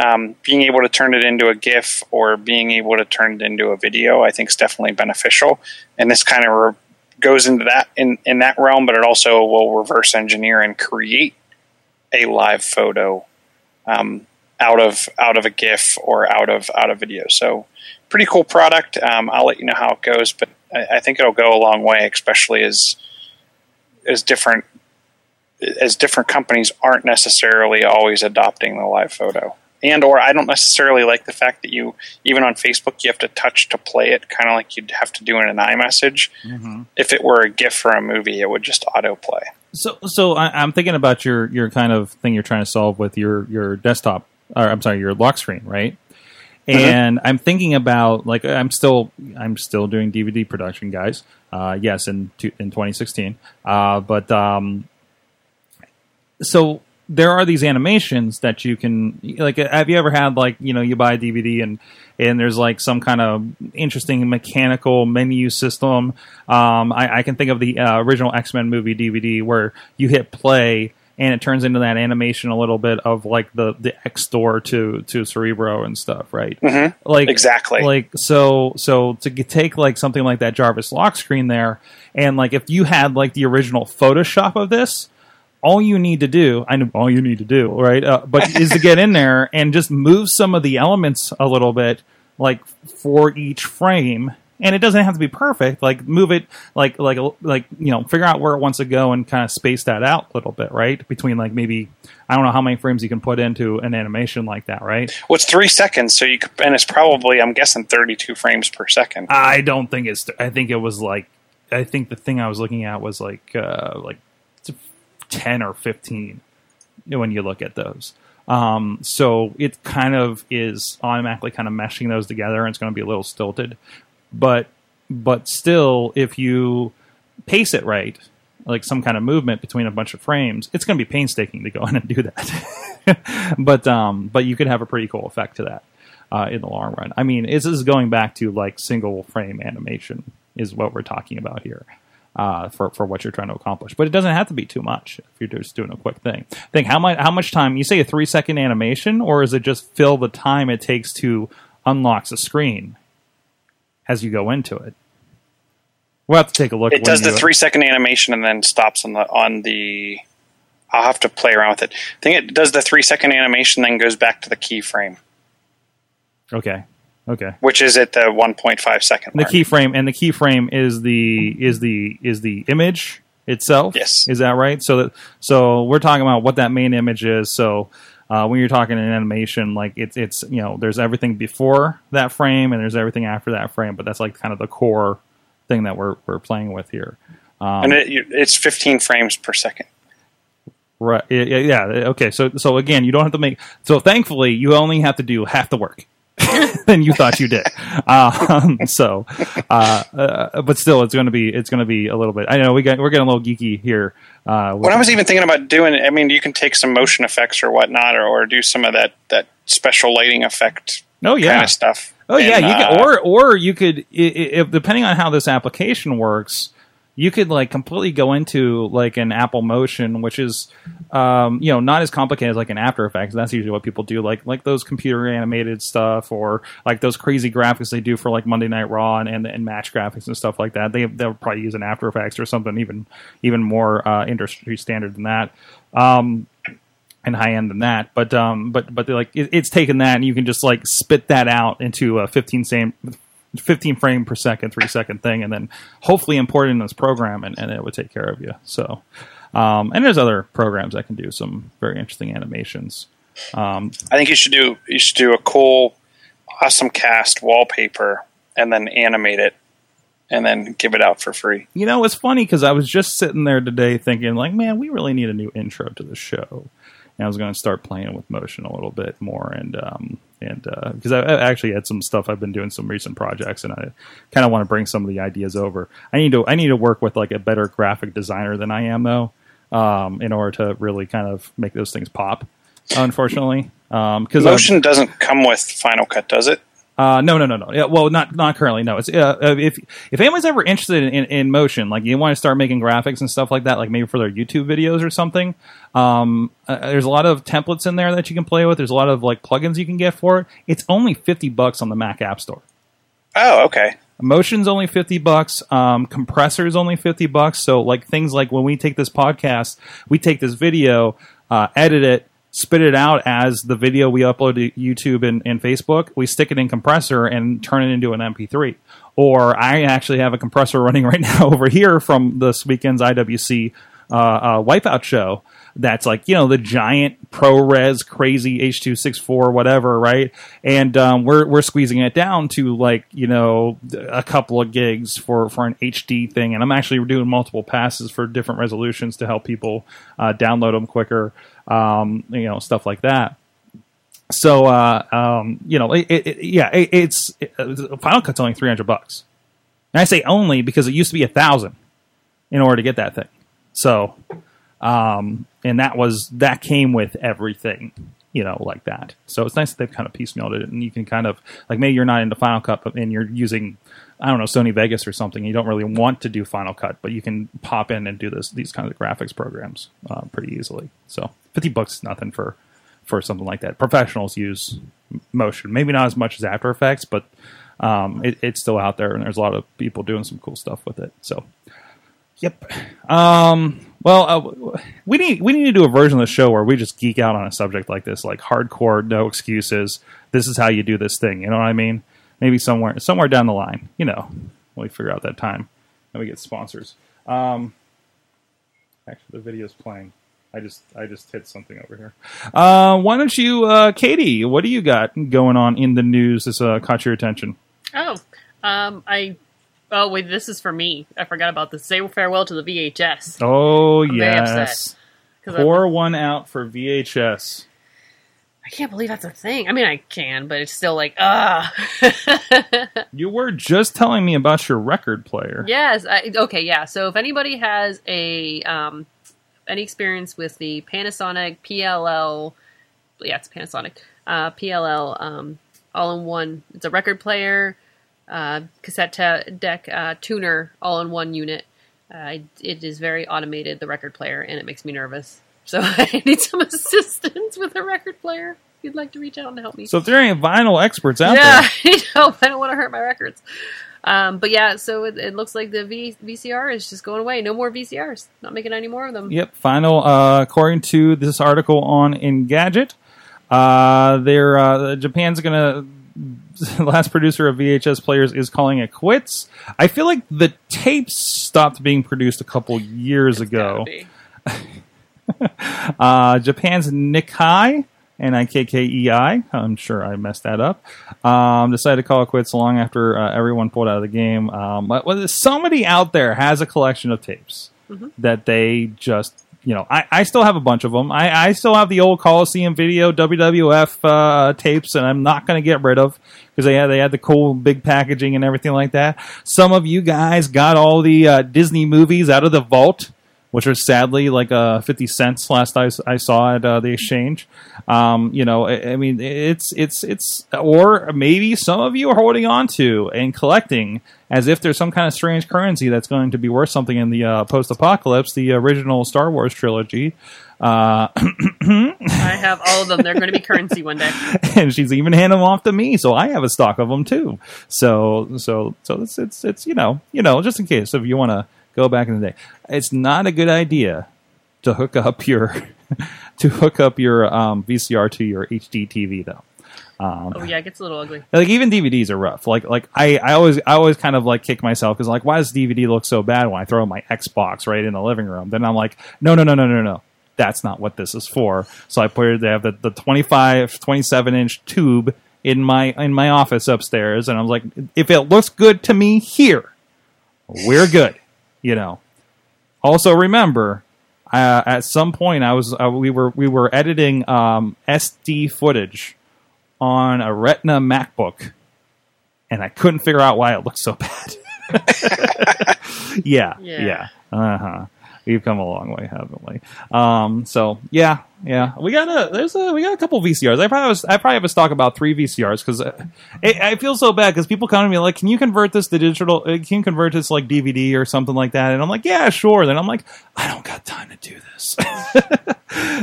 um, being able to turn it into a GIF or being able to turn it into a video, I think is definitely beneficial. And this kind of re- goes into that in, in that realm, but it also will reverse engineer and create a live photo um, out of out of a GIF or out of out of video. So pretty cool product. Um, I'll let you know how it goes, but I, I think it'll go a long way, especially as as different as different companies aren't necessarily always adopting the live photo. And or I don't necessarily like the fact that you even on Facebook you have to touch to play it, kind of like you'd have to do in an iMessage. If it were a GIF or a movie, it would just autoplay. So, so I, I'm thinking about your your kind of thing you're trying to solve with your your desktop, or I'm sorry, your lock screen, right? And I'm thinking about like I'm still I'm still doing DVD production, guys. Uh, yes, in in 2016, uh, but um, so there are these animations that you can like have you ever had like you know you buy a dvd and and there's like some kind of interesting mechanical menu system um, I, I can think of the uh, original x-men movie dvd where you hit play and it turns into that animation a little bit of like the the x door to to cerebro and stuff right Mhm. like Exactly. like so so to take like something like that jarvis lock screen there and like if you had like the original photoshop of this all you need to do, I know all you need to do, right? Uh, but is to get in there and just move some of the elements a little bit, like for each frame. And it doesn't have to be perfect. Like move it, like like like you know, figure out where it wants to go and kind of space that out a little bit, right? Between like maybe I don't know how many frames you can put into an animation like that, right? Well, it's three seconds, so you could, and it's probably I'm guessing 32 frames per second. I don't think it's. I think it was like. I think the thing I was looking at was like uh, like ten or fifteen when you look at those. Um, so it kind of is automatically kind of meshing those together, and it's going to be a little stilted. But but still, if you pace it right, like some kind of movement between a bunch of frames, it's going to be painstaking to go in and do that. but um, but you could have a pretty cool effect to that uh, in the long run. I mean, this is going back to like single frame animation is what we're talking about here uh, for for what you're trying to accomplish. But it doesn't have to be too much if you're just doing a quick thing. Think how much how much time you say a three second animation, or is it just fill the time it takes to unlock the screen as you go into it? We'll have to take a look. It does the you- three second animation and then stops on the on the. I'll have to play around with it. I think it does the three second animation, then goes back to the keyframe, Okay. Okay. which is at the 1.5 second The keyframe and the keyframe is the is the is the image itself. Yes. Is that right? So that so we're talking about what that main image is. So uh, when you're talking in animation, like it's it's you know there's everything before that frame and there's everything after that frame, but that's like kind of the core thing that we're we're playing with here. Um, and it, it's 15 frames per second. Right. Yeah. Okay. So, so again, you don't have to make. So, thankfully, you only have to do half the work than you thought you did. Um, so, uh, uh, but still, it's going to be it's going to be a little bit. I know we got we're getting a little geeky here. Uh, When I was even thinking about doing, I mean, you can take some motion effects or whatnot, or, or do some of that that special lighting effect oh yeah. kind of stuff. Oh yeah, And, you uh, can, or or you could, if depending on how this application works, you could like completely go into like an Apple Motion, which is, um, you know, not as complicated as like an After Effects. That's usually what people do, like like those computer animated stuff, or like those crazy graphics they do for like Monday Night Raw and and, and Match graphics and stuff like that. They they'll probably use an After Effects or something even even more uh, industry standard than that. Um, and high end than that. But um, but but like it, it's taken that and you can just like spit that out into a 15 same. 15 frame per second, three second thing, and then hopefully import it in this program, and, and it would take care of you. So, um, and there's other programs that can do some very interesting animations. Um, I think you should do you should do a cool, awesome cast wallpaper and then animate it, and then give it out for free. you know, it's funny because I was just sitting there today thinking, like, man, we really need a new intro to the show. And I was going to start playing with motion a little bit more, and um, and because I, I actually had some stuff I've been doing some recent projects, and I kind of want to bring some of the ideas over. I need to I need to work with like a better graphic designer than I am though, um, in order to really kind of make those things pop. Unfortunately, because Motion doesn't come with Final Cut, does it? Uh, no, no, no, no. Yeah, well, not not currently. No, it's uh, uh, if if anyone's ever interested in, in, in motion, like you want to start making graphics and stuff like that, like maybe for their YouTube videos or something. Um, uh, there's a lot of templates in there that you can play with. There's a lot of like plugins you can get for it. It's only fifty bucks on the Mac App Store. Oh, okay. Motion's only fifty bucks. Um, compressor's only fifty bucks. So like things like when we take this podcast, we take this video, uh, edit it, spit it out as the video we upload to YouTube and, and Facebook. We stick it in compressor and turn it into an MP3. Or I actually have a compressor running right now over here from this weekend's IWC uh, uh, Wipeout show. That's like you know the giant ProRes crazy H two six four whatever, right? And um, we're we're squeezing it down to like you know a couple of gigs for for an HD thing, and I'm actually doing multiple passes for different resolutions to help people uh, download them quicker, um, you know stuff like that so uh, um, you know, it, it, yeah, it, it's it, uh, Final Cut's only three hundred bucks, and I say only because it used to be a thousand in order to get that thing. So, um, and that was that came with everything, you know, like that. So it's nice that they've kind of piecemealed it, and you can kind of like maybe you're not into Final Cut, and you're using I don't know Sony Vegas or something. You don't really want to do Final Cut, but you can pop in and do this these kinds of graphics programs uh, pretty easily. So fifty bucks is nothing for for something like that. Professionals use motion, maybe not as much as After Effects, but um, it, it's still out there, and there's a lot of people doing some cool stuff with it. So, yep. Um, well, uh, we need we need to do a version of the show where we just geek out on a subject like this, like hardcore, no excuses. This is how you do this thing. You know what I mean? Maybe somewhere somewhere down the line, you know, when we figure out that time and we get sponsors. Um, actually, the video's playing. I just I just hit something over here. Uh, why don't you, uh, Katie? What do you got going on in the news that's uh, caught your attention? Oh, um, I. Oh wait, this is for me. I forgot about this. Say farewell to the VHS. Oh I'm very yes, upset. 'Cause I- pour one out for VHS. I can't believe that's a thing. I mean, I can, but it's still like, ah. You were just telling me about your record player. yes. I, okay. Yeah. So if anybody has a um, any experience with the Panasonic PLL, yeah, it's Panasonic uh, PLL um, all-in-one. It's a record player, uh, cassette deck, uh, tuner, all-in-one unit. Uh, it is very automated, the record player, and it makes me nervous. So I need some assistance with a record player. If you'd like to reach out and help me. So if there are any vinyl experts out yeah, there, I know. I don't want to hurt my records. Um, but yeah, so it, it looks like the v- VCR is just going away. No more VCRs. Not making any more of them. Yep, final. Uh, according to this article on Engadget, uh, they're uh, Japan's gonna. The last producer of VHS players is calling it quits. I feel like the tapes stopped being produced a couple years ago. Uh, Japan's Nikkei, N I K K E I, I'm sure I messed that up, um, decided to call it quits long after uh, everyone pulled out of the game. Um, but well, somebody out there has a collection of tapes that they just, you know, I, I still have a bunch of them. I, I still have the old Coliseum video WWF uh, tapes, and I'm not going to get rid of because they had they had the cool big packaging and everything like that. Some of you guys got all the uh, Disney movies out of the vault which are sadly like uh, 50 cents last I, I saw at uh, the exchange. Um, you know, I, I mean, it's, it's, it's, or maybe some of you are holding on to and collecting as if there's some kind of strange currency that's going to be worth something in the uh, post apocalypse, the original Star Wars trilogy. Uh, I have all of them. They're going to be currency one day. and she's even handing them off to me, so I have a stock of them too. So, so, so it's, it's, it's, you know, you know, just in case if you want to go back in the day, it's not a good idea to hook up your to hook up your um, VCR to your HD TV though. Um, Oh yeah, it gets a little ugly. like even DVDs are rough. Like like I, I always I always kind of like kick myself because like why does DVD look so bad when I throw my Xbox right in the living room? Then I'm like no no no no no no that's not what this is for. So I put it they have the, the 25 27 inch tube in my in my office upstairs, and I'm like if it looks good to me here, we're good. You know. Also remember. Uh, at some point, I was uh, we were we were editing um, SD footage on a Retina MacBook, and I couldn't figure out why it looked so bad. yeah, Yeah. yeah, uh huh. We've come a long way, haven't we? Um, so yeah, yeah, we got a there's a we got a couple VCRs. I probably was, I probably have a stock about three VCRs because I feel so bad because people come to me like, can you convert this to digital? uh, Can you convert this like DVD or something like that? And I'm like, yeah, sure. Then I'm like, I don't got time to do this.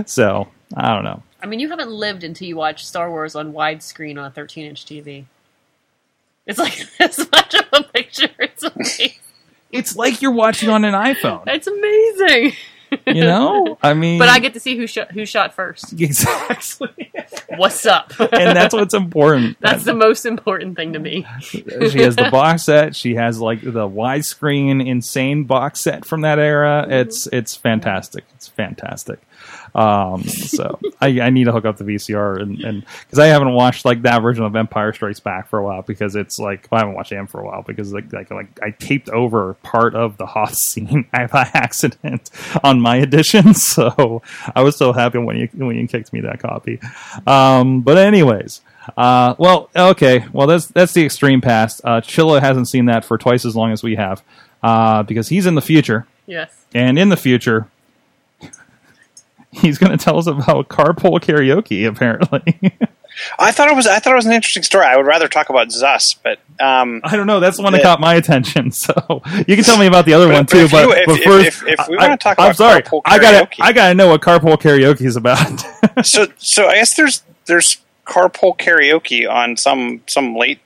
so I don't know. I mean, you haven't lived until you watch Star Wars on widescreen on a 13 inch TV. It's like as much of a picture. It's amazing. It's like you're watching on an iPhone. It's amazing. You know, I mean, But I get to see who shot who shot first. exactly, What's up? and that's what's important. That's the most important thing to me. she has the box set. She has like the widescreen, insane box set from that era. Mm-hmm. It's it's fantastic. It's fantastic. Um, so I, I need to hook up the VCR and and because I haven't watched like that version of Empire Strikes Back for a while because it's like well, I haven't watched AM for a while because like like like I taped over part of the Hoth scene by accident on my edition. So I was so happy when you when you kicked me that copy. Um, but anyways. Uh, well, okay. Well, that's that's the extreme past. Uh, Chilla hasn't seen that for twice as long as we have, uh, because he's in the future, Yes. and in the future, he's going to tell us about carpool karaoke. Apparently, I thought it was I thought it was an interesting story. I would rather talk about Zus, but um, I don't know. That's the one that Yeah. caught my attention. So you can tell me about the other But- one but too. if But, you- if- but if- first, if- if we I- wanna talk I'm sorry. carpool I gotta I gotta know what carpool karaoke is about. so so I guess there's there's carpool karaoke on some some late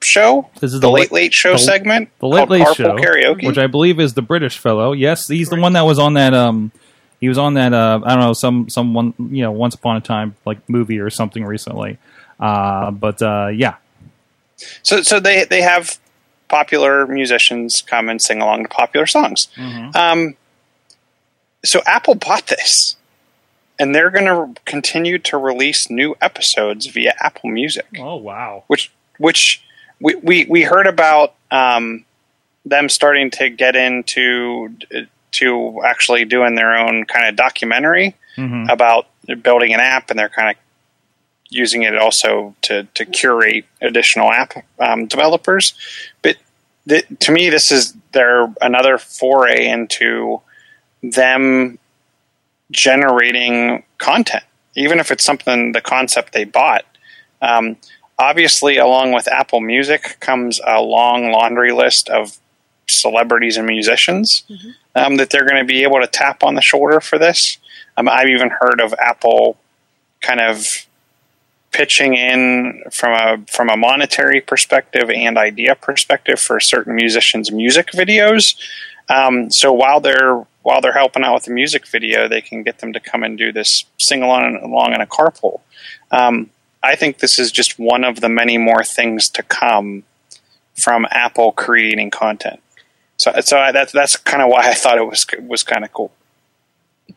show. This is the, the late late- late show the- segment. The Late Late carpool Show, karaoke. which I believe is the British fellow. Yes, he's the one that was on that. Um, he was on that. Uh, I don't know some some one you know Once Upon a Time like movie or something recently. Uh, but uh, yeah, So so they they have popular musicians come and sing along to popular songs. Mm-hmm. Um, so Apple bought this, and they're going to continue to release new episodes via Apple Music. Oh wow! Which which we we, we heard about um, them starting to get into to actually doing their own kind of documentary Mhm. about building an app, and they're kind of using it also to to curate additional app um, developers. But th- to me, this is their another foray into them generating content, even if it's something the concept they bought. Um, obviously, along with Apple Music comes a long laundry list of celebrities and musicians um, that they're going to be able to tap on the shoulder for this. Um, I've even heard of Apple kind of pitching in from a from a monetary perspective and idea perspective for certain musicians' music videos. Um, so while they're while they're helping out with the music video, they can get them to come and do this sing along along in a carpool. Um, I think this is just one of the many more things to come from Apple creating content. So, so I, that's that's kind of why I thought it was was kind of cool.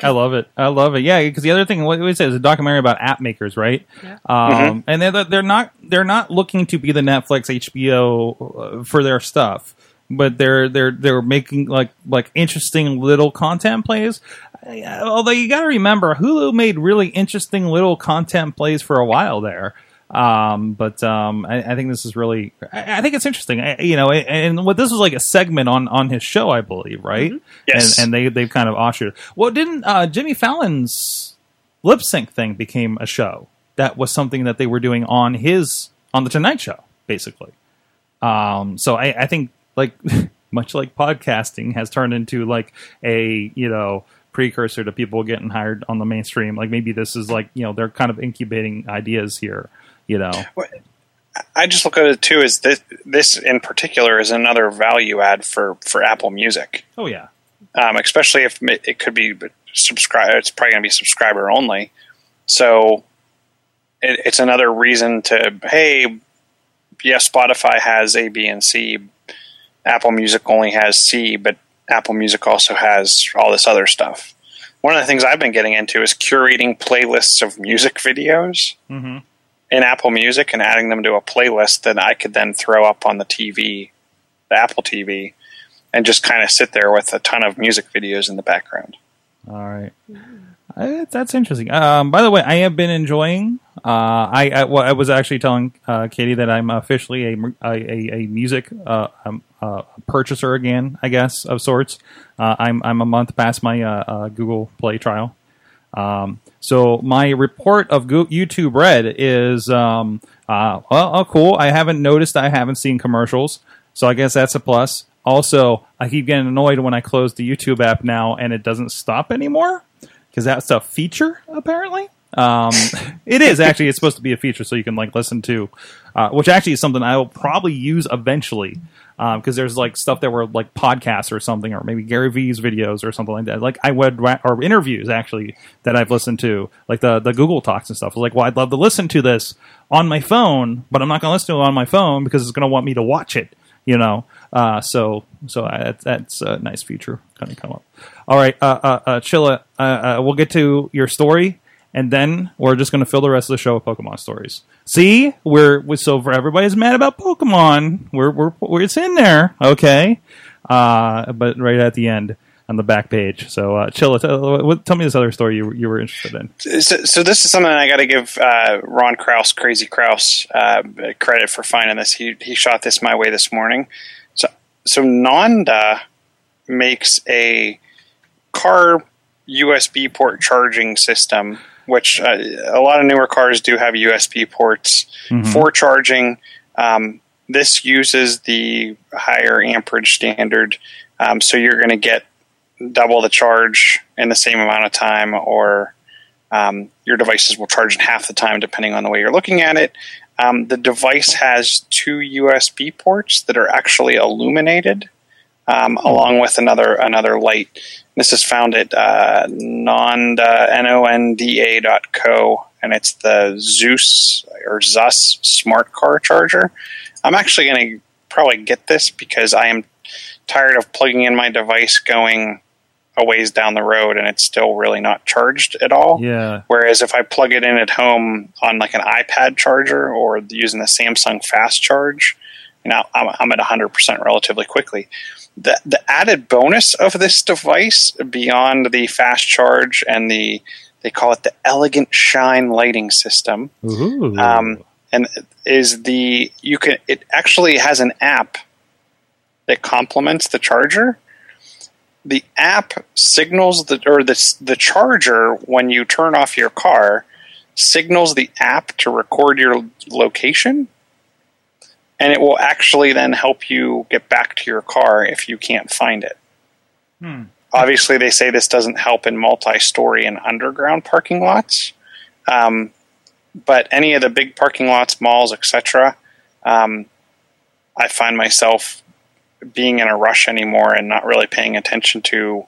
I love it. I love it. Yeah, because the other thing, what we say is a documentary about app makers, right? Yeah. Um, And they're they're not they're not looking to be the Netflix, HBO uh, for their stuff, but they're they're they're making like like interesting little content plays. Uh, Although you got to remember, Hulu made really interesting little content plays for a while there. Um, but um, I, I think this is really, I, I think it's interesting. I, you know, and what this was like a segment on on his show, I believe, right? Yes. And, and they they've kind of offshoot. Well, didn't uh, Jimmy Fallon's lip sync thing became a show? That was something that they were doing on his on the Tonight Show, basically. Um, so I, I think like much like podcasting has turned into like a you know precursor to people getting hired on the mainstream. Like maybe this is like you know they're kind of incubating ideas here. You know, I just look at it too as this this in particular is another value add for for Apple Music. oh yeah, um, especially if it it could be subscribe. It's probably going to be subscriber only. So it, it's another reason to hey, yes, Spotify has A, B, and C. Apple Music only has C, but Apple Music also has all this other stuff. One of the things I've been getting into is curating playlists of music videos mm-hmm. In Apple Music and adding them to a playlist that I could then throw up on the TV, the Apple TV, and just kind of sit there with a ton of music videos in the background. all right. Uh, that's interesting. Um, by the way, I have been enjoying. Uh, I, I, well, I was actually telling uh, Katie that I'm officially a a, a, music uh, um, uh, purchaser again, I guess of sorts. Uh, I'm I'm a month past my Google Play trial. Um, so my report of YouTube Red is um, uh, well, oh, cool. I haven't noticed. I haven't seen commercials, so I guess that's a plus. Also, I keep getting annoyed when I close the YouTube app now and it doesn't stop anymore because that's a feature apparently. Um, it is actually. It's supposed to be a feature so you can like listen to, uh, which actually is something I will probably use eventually because there's like stuff that were like podcasts or something, or maybe Gary V's videos or something like that. Like I would or interviews actually that I've listened to, like the the Google Talks and stuff. Like, well, I'd love to listen to this on my phone, but I'm not going to listen to it on my phone because it's going to want me to watch it. You know, uh, so so I, that's, that's a nice feature kind of come up. All right, uh, uh, uh, Chilla, uh, uh, we'll get to your story, and then we're just going to fill the rest of the show with Pokemon stories. See, we're, we so for everybody's mad about Pokemon, we're we're, we're it's in there, okay? Uh, but right at the end on the back page. So, uh, tell, tell me this other story you, you were interested in. So, so this is something I got to give uh, Ron Kraus, Crazy Kraus, uh, credit for finding this. He he shot this my way this morning. So so Nonda makes a car USB port charging system, which uh, a lot of newer cars do have USB ports for charging. Um, this uses the higher amperage standard, um, so you're going to get double the charge in the same amount of time, or um, your devices will charge in half the time, depending on the way you're looking at it. Um, the device has two USB ports that are actually illuminated, um, along with another another light. This is found at uh, nonda, N-O-N-D-A dot co, and it's the Zeus or Zus smart car charger. I'm actually going to probably get this because I am tired of plugging in my device going a ways down the road and it's still really not charged at all. Yeah. Whereas if I plug it in at home on like an iPad charger or using the Samsung Fast Charge, you know, I'm, I'm at 100% relatively quickly. The, the added bonus of this device beyond the fast charge and the, they call it the elegant shine lighting system, um, and is the, you can, it actually has an app that complements the charger. The app signals the or the the charger when you turn off your car signals the app to record your location and it will actually then help you get back to your car if you can't find it. Obviously, they say this doesn't help in multi-story and underground parking lots, um, but any of the big parking lots, malls, etc. Um, I find myself being in a rush anymore and not really paying attention to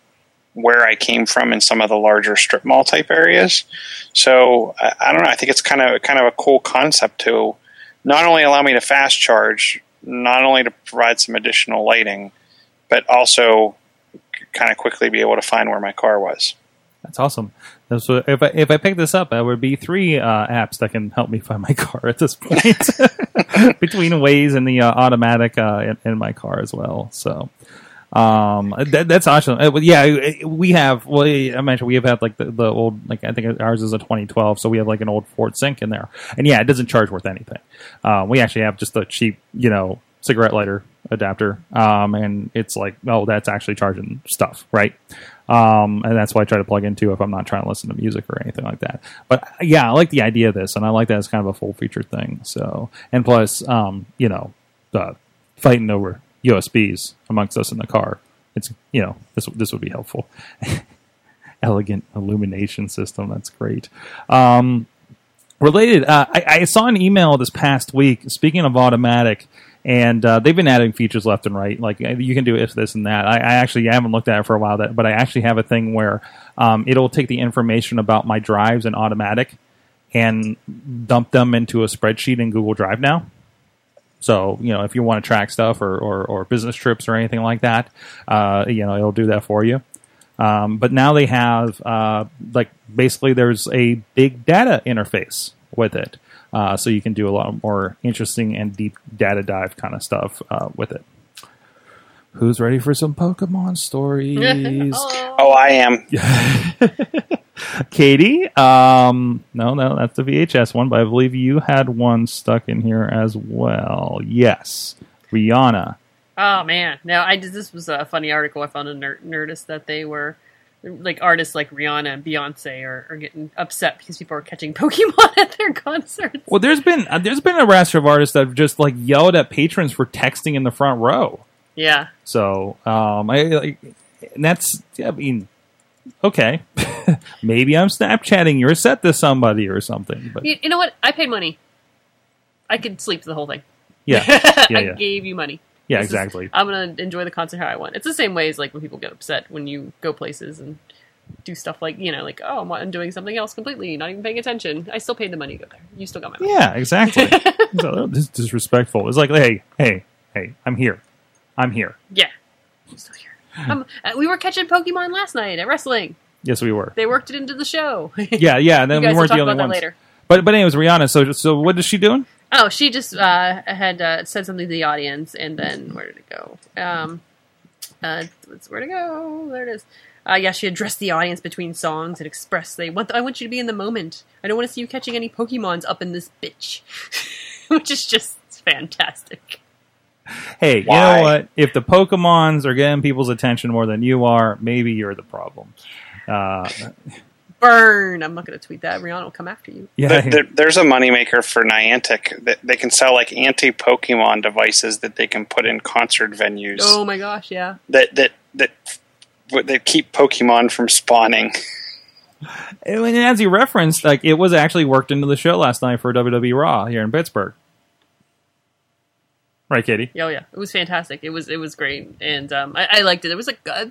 where I came from in some of the larger strip mall type areas. So I, I don't know. I think it's kind of kind of a cool concept to not only allow me to fast charge, not only to provide some additional lighting, but also kind of quickly be able to find where my car was. That's awesome. What, if I if I pick this up, that would be three uh, apps that can help me find my car at this point. Between Waze and the uh, automatic uh, in, in my car as well. So um, that, that's awesome. Uh, yeah, we have. Well, I mentioned we have had like the, the old like I think ours is a 2012, so we have like an old Ford Sync in there, and yeah, it doesn't charge worth anything. Uh, we actually have just a cheap, you know, cigarette lighter adapter, um, and it's like, oh, that's actually charging stuff, right? Um, and that's why I try to plug into if I'm not trying to listen to music or anything like that. But yeah, I like the idea of this, and I like that it's kind of a full featured thing. So, and plus, um, you know, uh, fighting over USBs amongst us in the car, it's you know this this would be helpful. Elegant illumination system, that's great. Um, related, uh, I, I saw an email this past week. Speaking of automatic, and uh, they've been adding features left and right. Like uh, you can do if this and that. I, I actually I haven't looked at it for a while, that, but I actually have a thing where um, it'll take the information about my drives in automatic and dump them into a spreadsheet in Google Drive now. So you know if you want to track stuff or, or, or business trips or anything like that, uh, you know it'll do that for you. Um, but now they have uh, like basically there's a big data interface with it, uh, so you can do a lot more interesting and deep data dive kind of stuff uh, with it. Who's ready for some Pokemon stories? Oh, I am. Katie, um, no, no, that's the VHS one, but I believe you had one stuck in here as well. Yes, Rihanna. Oh man! Now I did. This was a funny article I found in Ner- Nerdist that they were like artists like Rihanna and Beyonce are, are getting upset because people are catching Pokemon at their concerts. Well, there's been uh, there's been a raster of artists that have just like yelled at patrons for texting in the front row. Yeah, So, um, I like, and that's yeah, I mean, okay, maybe I'm Snapchatting your set to somebody or something, but you, you know what? I paid money. I could sleep the whole thing. yeah, yeah, I yeah, gave you money. yeah, This is- exactly. I'm gonna enjoy the concert how I want. It's the same way as like when people get upset when you go places and do stuff like you know like oh I'm- I'm doing something else completely, not even paying attention. I still paid the money to go there. You still got my money. Yeah, exactly. so, this is disrespectful. It's like, hey, hey, hey, I'm here. I'm here. Yeah, I'm still here. Um, uh, we were catching Pokemon last night at wrestling. Yes, we were. They worked it into the show. Yeah, yeah. And then we weren't talk the only ones. later. But but anyways, Rihanna. So so what is she doing? Oh, she just uh, had uh, said something to the audience, and then where did it go? Um, uh, where to go? There it is. Uh, yeah, she addressed the audience between songs and expressed, "They want. I want you to be in the moment. I don't want to see you catching any Pokemon's up in this bitch," which is just fantastic. Hey, you know what? If the Pokemons are getting people's attention more than you are, maybe you're the problem. Uh, Burn! I'm not going to tweet that. Rihanna will come after you. yeah, There, there- there's a moneymaker for Niantic that they can sell like anti-Pokemon devices that they can put in concert venues Oh my gosh, yeah. that that that that keep Pokemon from spawning. and as you referenced, like it was actually worked into the show last night for WWE Raw here in Pittsburgh. Right, Katie? Oh yeah, it was fantastic. It was it was great, and um, I, I liked it. It was like uh,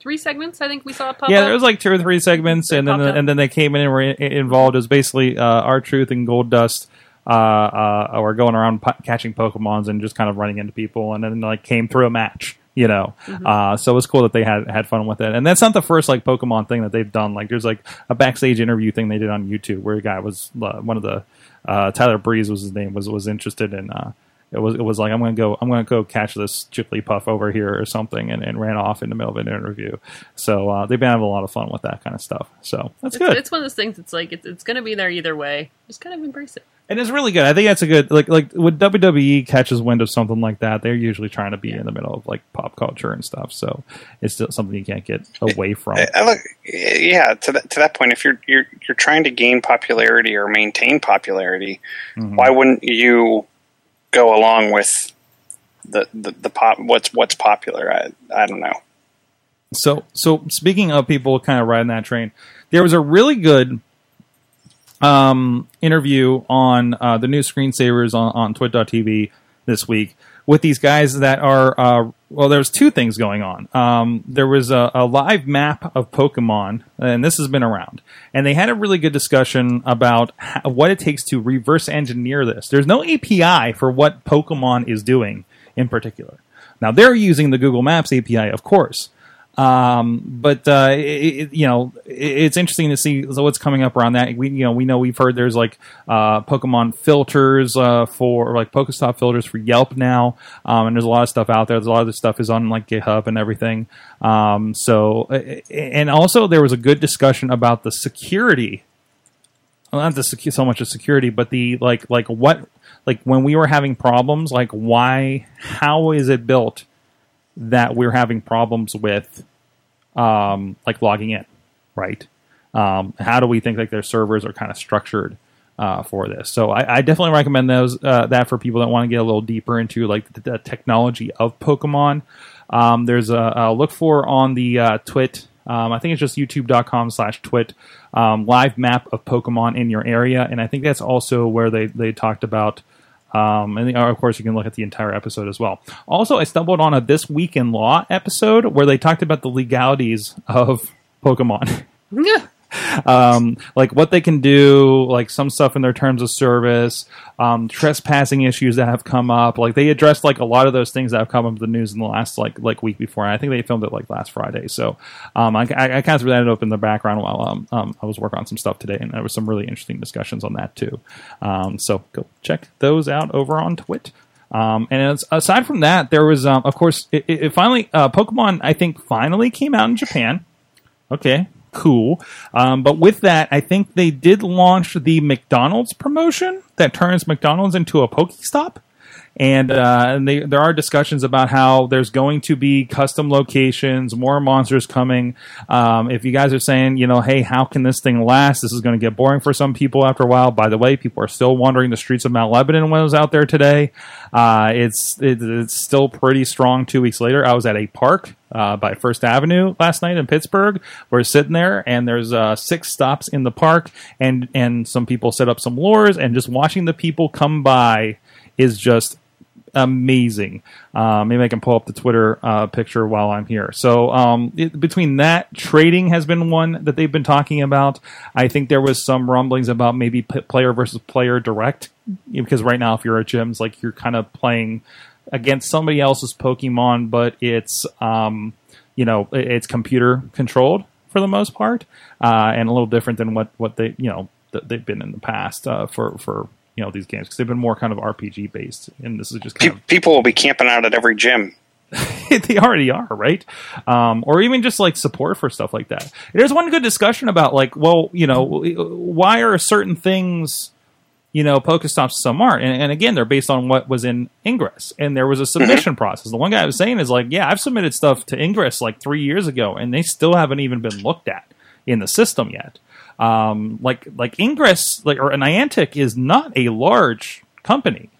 three segments. I think we saw it pop yeah, up. there was like two or three segments, and then up. and then they came in and were involved. It was basically uh, R-Truth and Goldust. Uh, uh, were going around po- catching Pokemons and just kind of running into people, and then like came through a match. You know, Mm-hmm. uh, so it was cool that they had had fun with it, and that's not the first like Pokemon thing that they've done. Like, there's like a backstage interview thing they did on YouTube where a guy was uh, one of the uh, Tyler Breeze was his name was was interested in. It was it was like I'm gonna go I'm gonna go catch this Jigglypuff over here or something, and, and ran off in the middle of an interview. So uh, they've been having a lot of fun with that kind of stuff. So that's it's, good, it's one of those things. It's like it's, it's going to be there either way. Just kind of embrace it. and it's really good. I think that's a good like like when WWE catches wind of something like that, they're usually trying to be in the middle of like pop culture and stuff. So it's still something you can't get away from. I, I look, yeah, to that to that point, if you're you're you're trying to gain popularity or maintain popularity, why wouldn't you go along with the the, the pop what's what's popular? I I don't know. So, so speaking of people kind of riding that train, there was a really good um, interview on uh, the new screensavers on, on twit.tv this week with these guys that are, uh, well, there's two things going on. Um, there was a, a live map of Pokemon, and this has been around, and they had a really good discussion about how, what it takes to reverse engineer this. There's no API for what Pokemon is doing in particular. Now, they're using the Google Maps API, of course. Um, but uh, it, it- you know, it, it's interesting to see what's coming up around that. We, you know, we know we've heard there's like uh, Pokemon filters uh, for like Pokestop filters for Yelp now, um, and there's a lot of stuff out there. There's a lot of this stuff is on like GitHub and everything. Um, so, and also there was a good discussion about the security not the secu- so much of security, but the like like what like when we were having problems, like why how is it built that we're having problems with um like logging in, right? Um, how do we think like their servers are kind of structured uh, for this? So I, I definitely recommend those uh, that for people that want to get a little deeper into like the, the technology of Pokemon. Um, there's a, a look for on the uh, Twit. Um, I think it's just youtube.com slash twit um, live map of Pokemon in your area. And I think that's also where they, they talked about. Um, and uh, of course, you can look at the entire episode as well. Also, I stumbled on a This Week in Law episode where they talked about the legalities of Pokemon. um, like what they can do, like some stuff in their terms of service, um, trespassing issues that have come up. Like they addressed like a lot of those things that have come up in the news in the last like like week before. And I think they filmed it like last Friday. So um, I, I, I kind of threw that up in the background while um, um, I was working on some stuff today, and there was some really interesting discussions on that too. Um, so go check those out over on Twit. Um, and aside from that, there was, um, of course, it, it it finally uh, Pokemon. I think finally came out in Japan. Okay, cool. Um, but with that, I think they did launch the McDonald's promotion that turns McDonald's into a Pokestop. And, uh, and they, there are discussions about how there's going to be custom locations, more monsters coming. Um, if you guys are saying, you know, hey, how can this thing last? This is going to get boring for some people after a while. By the way, people are still wandering the streets of Mount Lebanon when I was out there today. Uh, it's it, it's still pretty strong. Two weeks later, I was at a park uh, by First Avenue last night in Pittsburgh. We're sitting there, and there's uh, six stops in the park, and and some people set up some lures, and just watching the people come by is just amazing. Uh, maybe I can pull up the Twitter uh, picture while I'm here. So um, it, between that, trading has been one that they've been talking about. I think there was some rumblings about maybe player versus player direct because right now, if you're at gyms, like you're kind of playing against somebody else's Pokemon, but it's um, you know it's computer controlled for the most part, uh, and a little different than what what they you know th- they've been in the past uh, for for you know these games because they've been more kind of RPG based, and this is just kind Pe- people will be camping out at every gym. they already are right, um, or even just like support for stuff like that. There's one good discussion about like, well, you know, why are certain things you know, Pokestops some aren't. And, and again, they're based on what was in Ingress. And there was a submission process. The one guy I was saying is like, yeah, I've submitted stuff to Ingress like three years ago, and they still haven't even been looked at in the system yet. Um, like like Ingress, like or Niantic is not a large company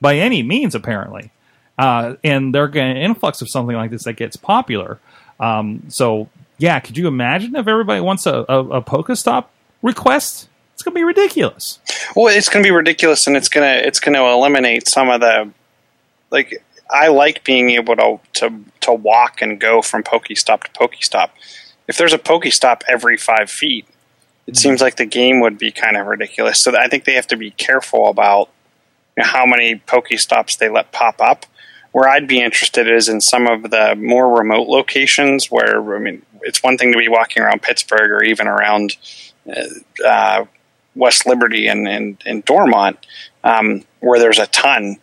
by any means, apparently. Uh, and they're getting an influx of something like this that gets popular. Um, so yeah, could you imagine if everybody wants a, a, a Pokestop request? It's gonna be ridiculous. Well, it's going to be ridiculous, and it's gonna it's going to eliminate some of the like. I like being able to to to walk and go from Pokestop to Pokestop. If there's a Pokestop every five feet, it seems like the game would be kind of ridiculous. So I think they have to be careful about you know, how many Pokestops they let pop up. Where I'd be interested is in some of the more remote locations where I mean, it's one thing to be walking around Pittsburgh or even around uh, West Liberty and, and, and Dormont, um, where there's a ton.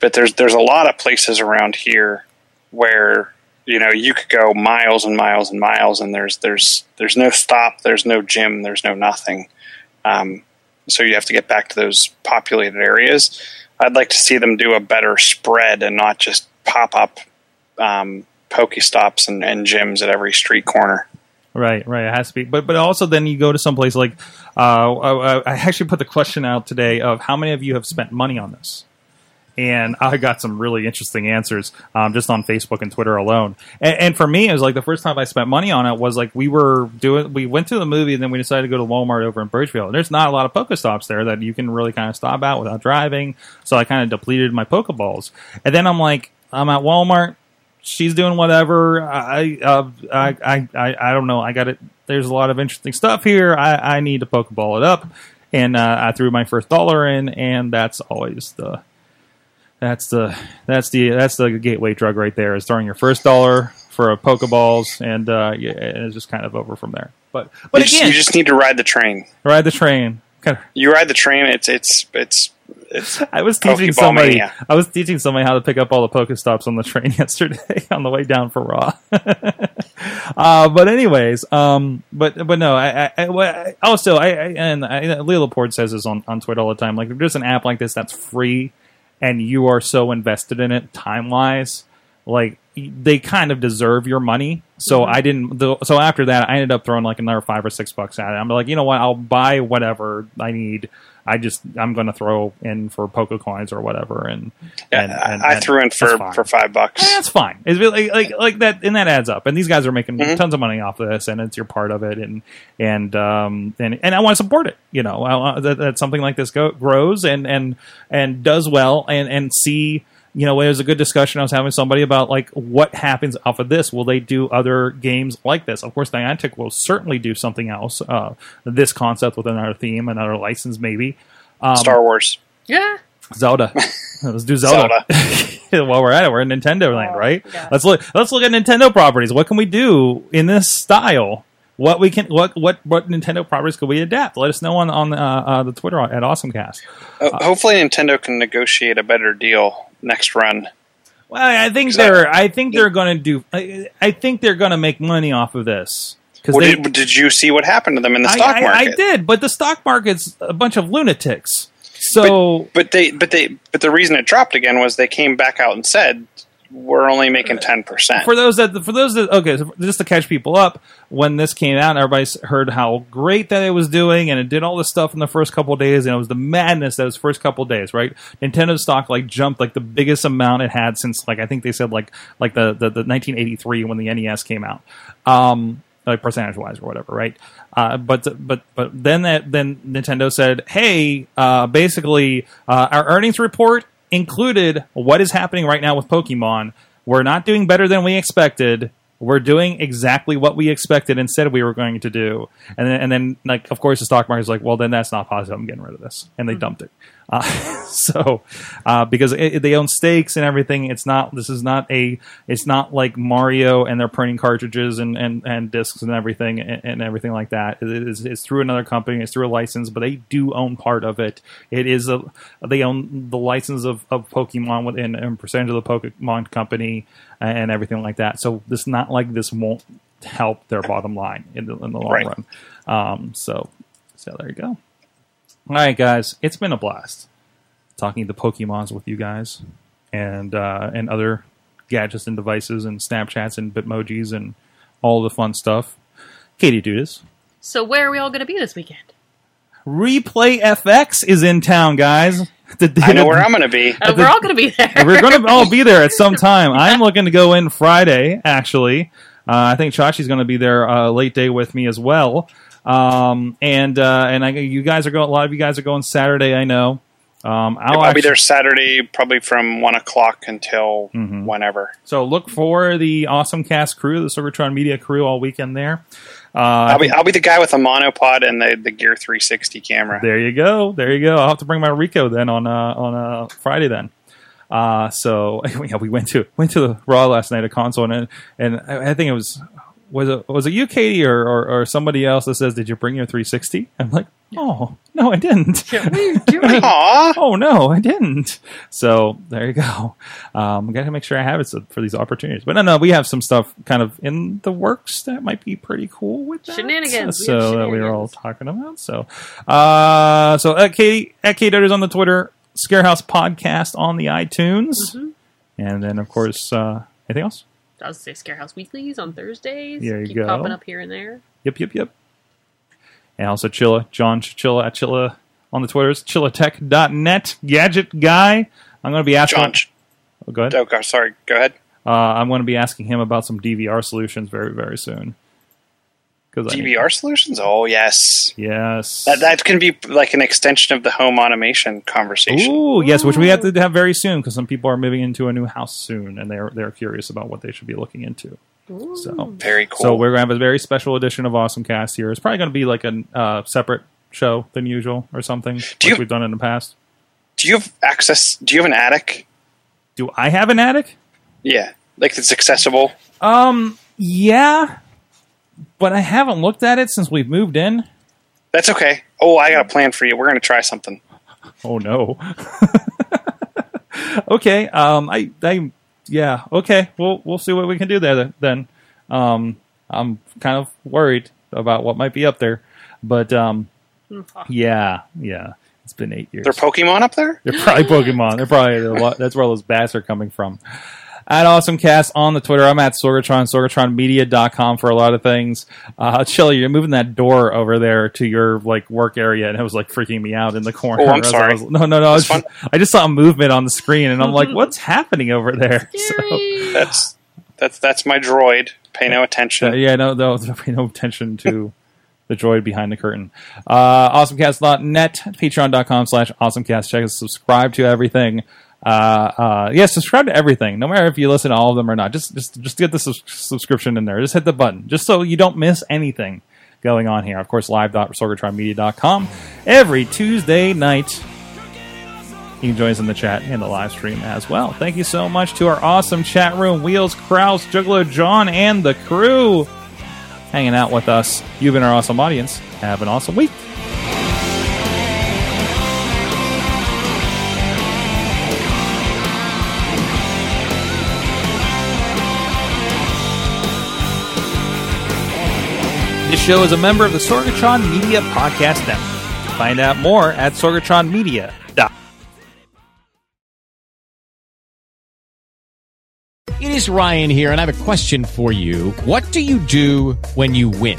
But there's there's a lot of places around here where you know you could go miles and miles and miles, and there's there's there's no stop, there's no gym, there's no nothing. Um, so you have to get back to those populated areas. I'd like to see them do a better spread and not just pop up um, Pokestops and, and gyms at every street corner. Right, right. It has to be, but but also then you go to some place like uh, I, I actually put the question out today of how many of you have spent money on this, and I got some really interesting answers um, just on Facebook and Twitter alone. And, and for me, it was like the first time I spent money on it was like we were doing we went to the movie and then we decided to go to Walmart over in Birchfield. And there's not a lot of Pokestops there that you can really kind of stop at without driving, so I kind of depleted my Pokeballs. And then I'm like, I'm at Walmart she's doing whatever. I, uh, I, I, I, I don't know. I got it. There's a lot of interesting stuff here. I, I need to pokeball it up, and uh, I threw my first dollar in, and that's always the, that's the, that's the, that's the gateway drug right there. Is throwing your first dollar for a pokeballs, and uh, yeah, and it's just kind of over from there. But, but you, just, you just need to ride the train. ride the train. Kind of, You ride the train. It's it's it's. I was teaching Pokeball somebody. mania. I was teaching somebody how to pick up all the Pokestops on the train yesterday on the way down for Raw. uh, but anyways, um, but but no, I, I, I also I, I and I, Leo Laporte says this on on Twitter all the time. Like if there's an app like this that's free, and you are so invested in it time wise, like they kind of deserve your money. So I didn't. The, so after that, I ended up throwing like another five or six bucks at it. I'm like, you know what? I'll buy whatever I need. I just I'm going to throw in for poke coins or whatever, and, Yeah, and, I- and- I and threw in for for five bucks. Eh, That's fine. It's really like like that, and that adds up. And these guys are making Mm-hmm. tons of money off of this, and it's your part of it. And and um and and I want to support it. You know, I, that, that something like this go, grows and and and does well, and and see. You know, it was a good discussion I was having with somebody about like what happens off of this. Will they do other games like this? Of course, Niantic will certainly do something else. Uh, this concept with another theme, another license, maybe. Um, Star Wars. Yeah. Zelda. Let's do Zelda. While we're at it, we're in Nintendo land, right? yeah. Let's look. Let's look at Nintendo properties. What can we do in this style? What we can, what what what Nintendo properties could we adapt? Let us know on on uh, uh, the Twitter at AwesomeCast. Uh, hopefully, Nintendo can negotiate a better deal next run. Well, I think they're I think they're going to do. I, I think they're going to make money off of this. Well, they did, did you see what happened to them in the I- stock I, market? I did, but the stock market's a bunch of lunatics. So But they, but they, but the reason it dropped again was they came back out and said we're only making ten percent. for those that for those that okay, so just to catch people up, when this came out, everybody heard how great that it was doing, and it did all this stuff in the first couple of days, and it was the madness that was first couple of days, right? Nintendo stock like jumped like the biggest amount it had since like I think they said like like the the, the 1983 when the NES came out. Um, like percentage wise or whatever, right? Uh, but but but then that then Nintendo said, hey, uh, basically uh, our earnings report included what is happening right now with Pokemon. We're not doing better than we expected. We're doing exactly what we expected and said we were going to do. And then, and then like, of course, the stock market's like, well, then that's not positive. I'm getting rid of this. And they hmm. dumped it. Uh, so, uh, because it, they own stakes and everything, it's not, this is not a, it's not like Mario and they're printing cartridges and, and, and discs and everything and, and everything like that. It is, it's through another company, it's through a license, but they do own part of it. It is a, they own the license of, of Pokemon within a percentage of the Pokemon company and everything like that. So this not like this won't help their bottom line in the, in the long Right. run. Um, so, so there you go. All right, guys, it's been a blast talking to Pokemons with you guys and uh, and other gadgets and devices and Snapchats and Bitmojis and all the fun stuff. Katie Dudas. So where are we all going to be this weekend? Replay FX is in town, guys. The- I know where I'm going to be. Uh, we're all going to be there. We're going to all be there at some time. I'm looking to go in Friday, actually. Uh, I think Chachi's going to be there uh, late day with me as well. Um, and uh, and I, you guys are going. A lot of you guys are going Saturday. I know. Um, I'll, I'll, be there Saturday, probably from one o'clock until Mm-hmm. whenever. So look for the Awesome Cast crew, the Sorgatron Media crew, all weekend there. Uh, I'll be I'll be the guy with the monopod and the, the Gear 360 camera. There you go. There you go. I'll have to bring my Ricoh then on uh, on uh, Friday then. Uh, so yeah, we went to went to the Raw last night, a Consol, and and I I think it was was it was it you, Katie, or, or or somebody else that says, "Did you bring your 360?" I'm like, "Oh no, I didn't." what are you doing? Oh no, I didn't. So there you go. Um, I've got to make sure I have it so, for these opportunities. But no, no, we have some stuff kind of in the works that might be pretty cool with that. Shenanigans. We So that we were all talking about. So, uh, so at Katie at Kate Dudders on the Twitter, Scarehouse Podcast on the iTunes, Mm-hmm. and then of course uh, anything else. I was say Scarehouse Weeklies on Thursdays. There you Keep go. popping up here and there. Yep, yep, yep. And also Chilla, John Chilla at Chilla on the Twitters, chillatech.net, gadget guy. I'm going to be asking. John. Oh, go ahead. Oh, sorry. Go ahead. Uh, I'm going to be asking him about some DVR solutions very, very soon. Because DVR solutions? Oh, yes. yes, That that can be like an extension of the home automation conversation. Ooh, yes, which we have to have very soon because some people are moving into a new house soon, and they're they're curious about what they should be looking into. So, Very cool. so we're going to have a very special edition of Awesome Cast here. It's probably going to be like a uh, separate show than usual or something, like you- we've done in the past. do you have access? Do you have an attic? Do I have an attic? Yeah, like it's accessible. Um, yeah, but I haven't looked at it since we've moved in. That's okay. Oh, I got a plan for you. We're going to try something. Oh no. okay. Um. I. I. Yeah. Okay. We'll. We'll see what we can do there then. Um. I'm kind of worried about what might be up there, but um. Yeah. Yeah. It's been eight years. They're Pokemon up there. They're probably Pokemon. They're probably a lot, that's where all those bats are coming from. At AwesomeCast on the Twitter. I'm at Sorgatron, SorgatronMedia.com for a lot of things. Uh, Chili, you're moving that door over there to your like work area, and it was like freaking me out in the corner. Oh, I'm As I sorry. was- no, no, no. I, was just- I just saw a movement on the screen, and I'm like, what's happening over there? So, That's that's that's my droid. Pay no attention. uh, yeah, no, no, pay no attention to the droid behind the curtain. Uh, awesomecast.net, patreon.com slash awesomecast. Check us, subscribe to everything. Uh, uh, yeah, subscribe to everything, no matter if you listen to all of them or not. Just, just, just get the sus- subscription in there. Just hit the button, just so you don't miss anything going on here. Of course, live.sorgatronmedia.com every Tuesday night. You can join us in the chat and the live stream as well. Thank you so much to our awesome chat room, Wheels, Kraus, Juggler John, and the crew hanging out with us. You've been our awesome audience. Have an awesome week. This show is a member of the Sorgatron Media Podcast Network. Find out more at sorgatronmedia.com. It is Ryan here, and I have a question for you. What do you do when you win?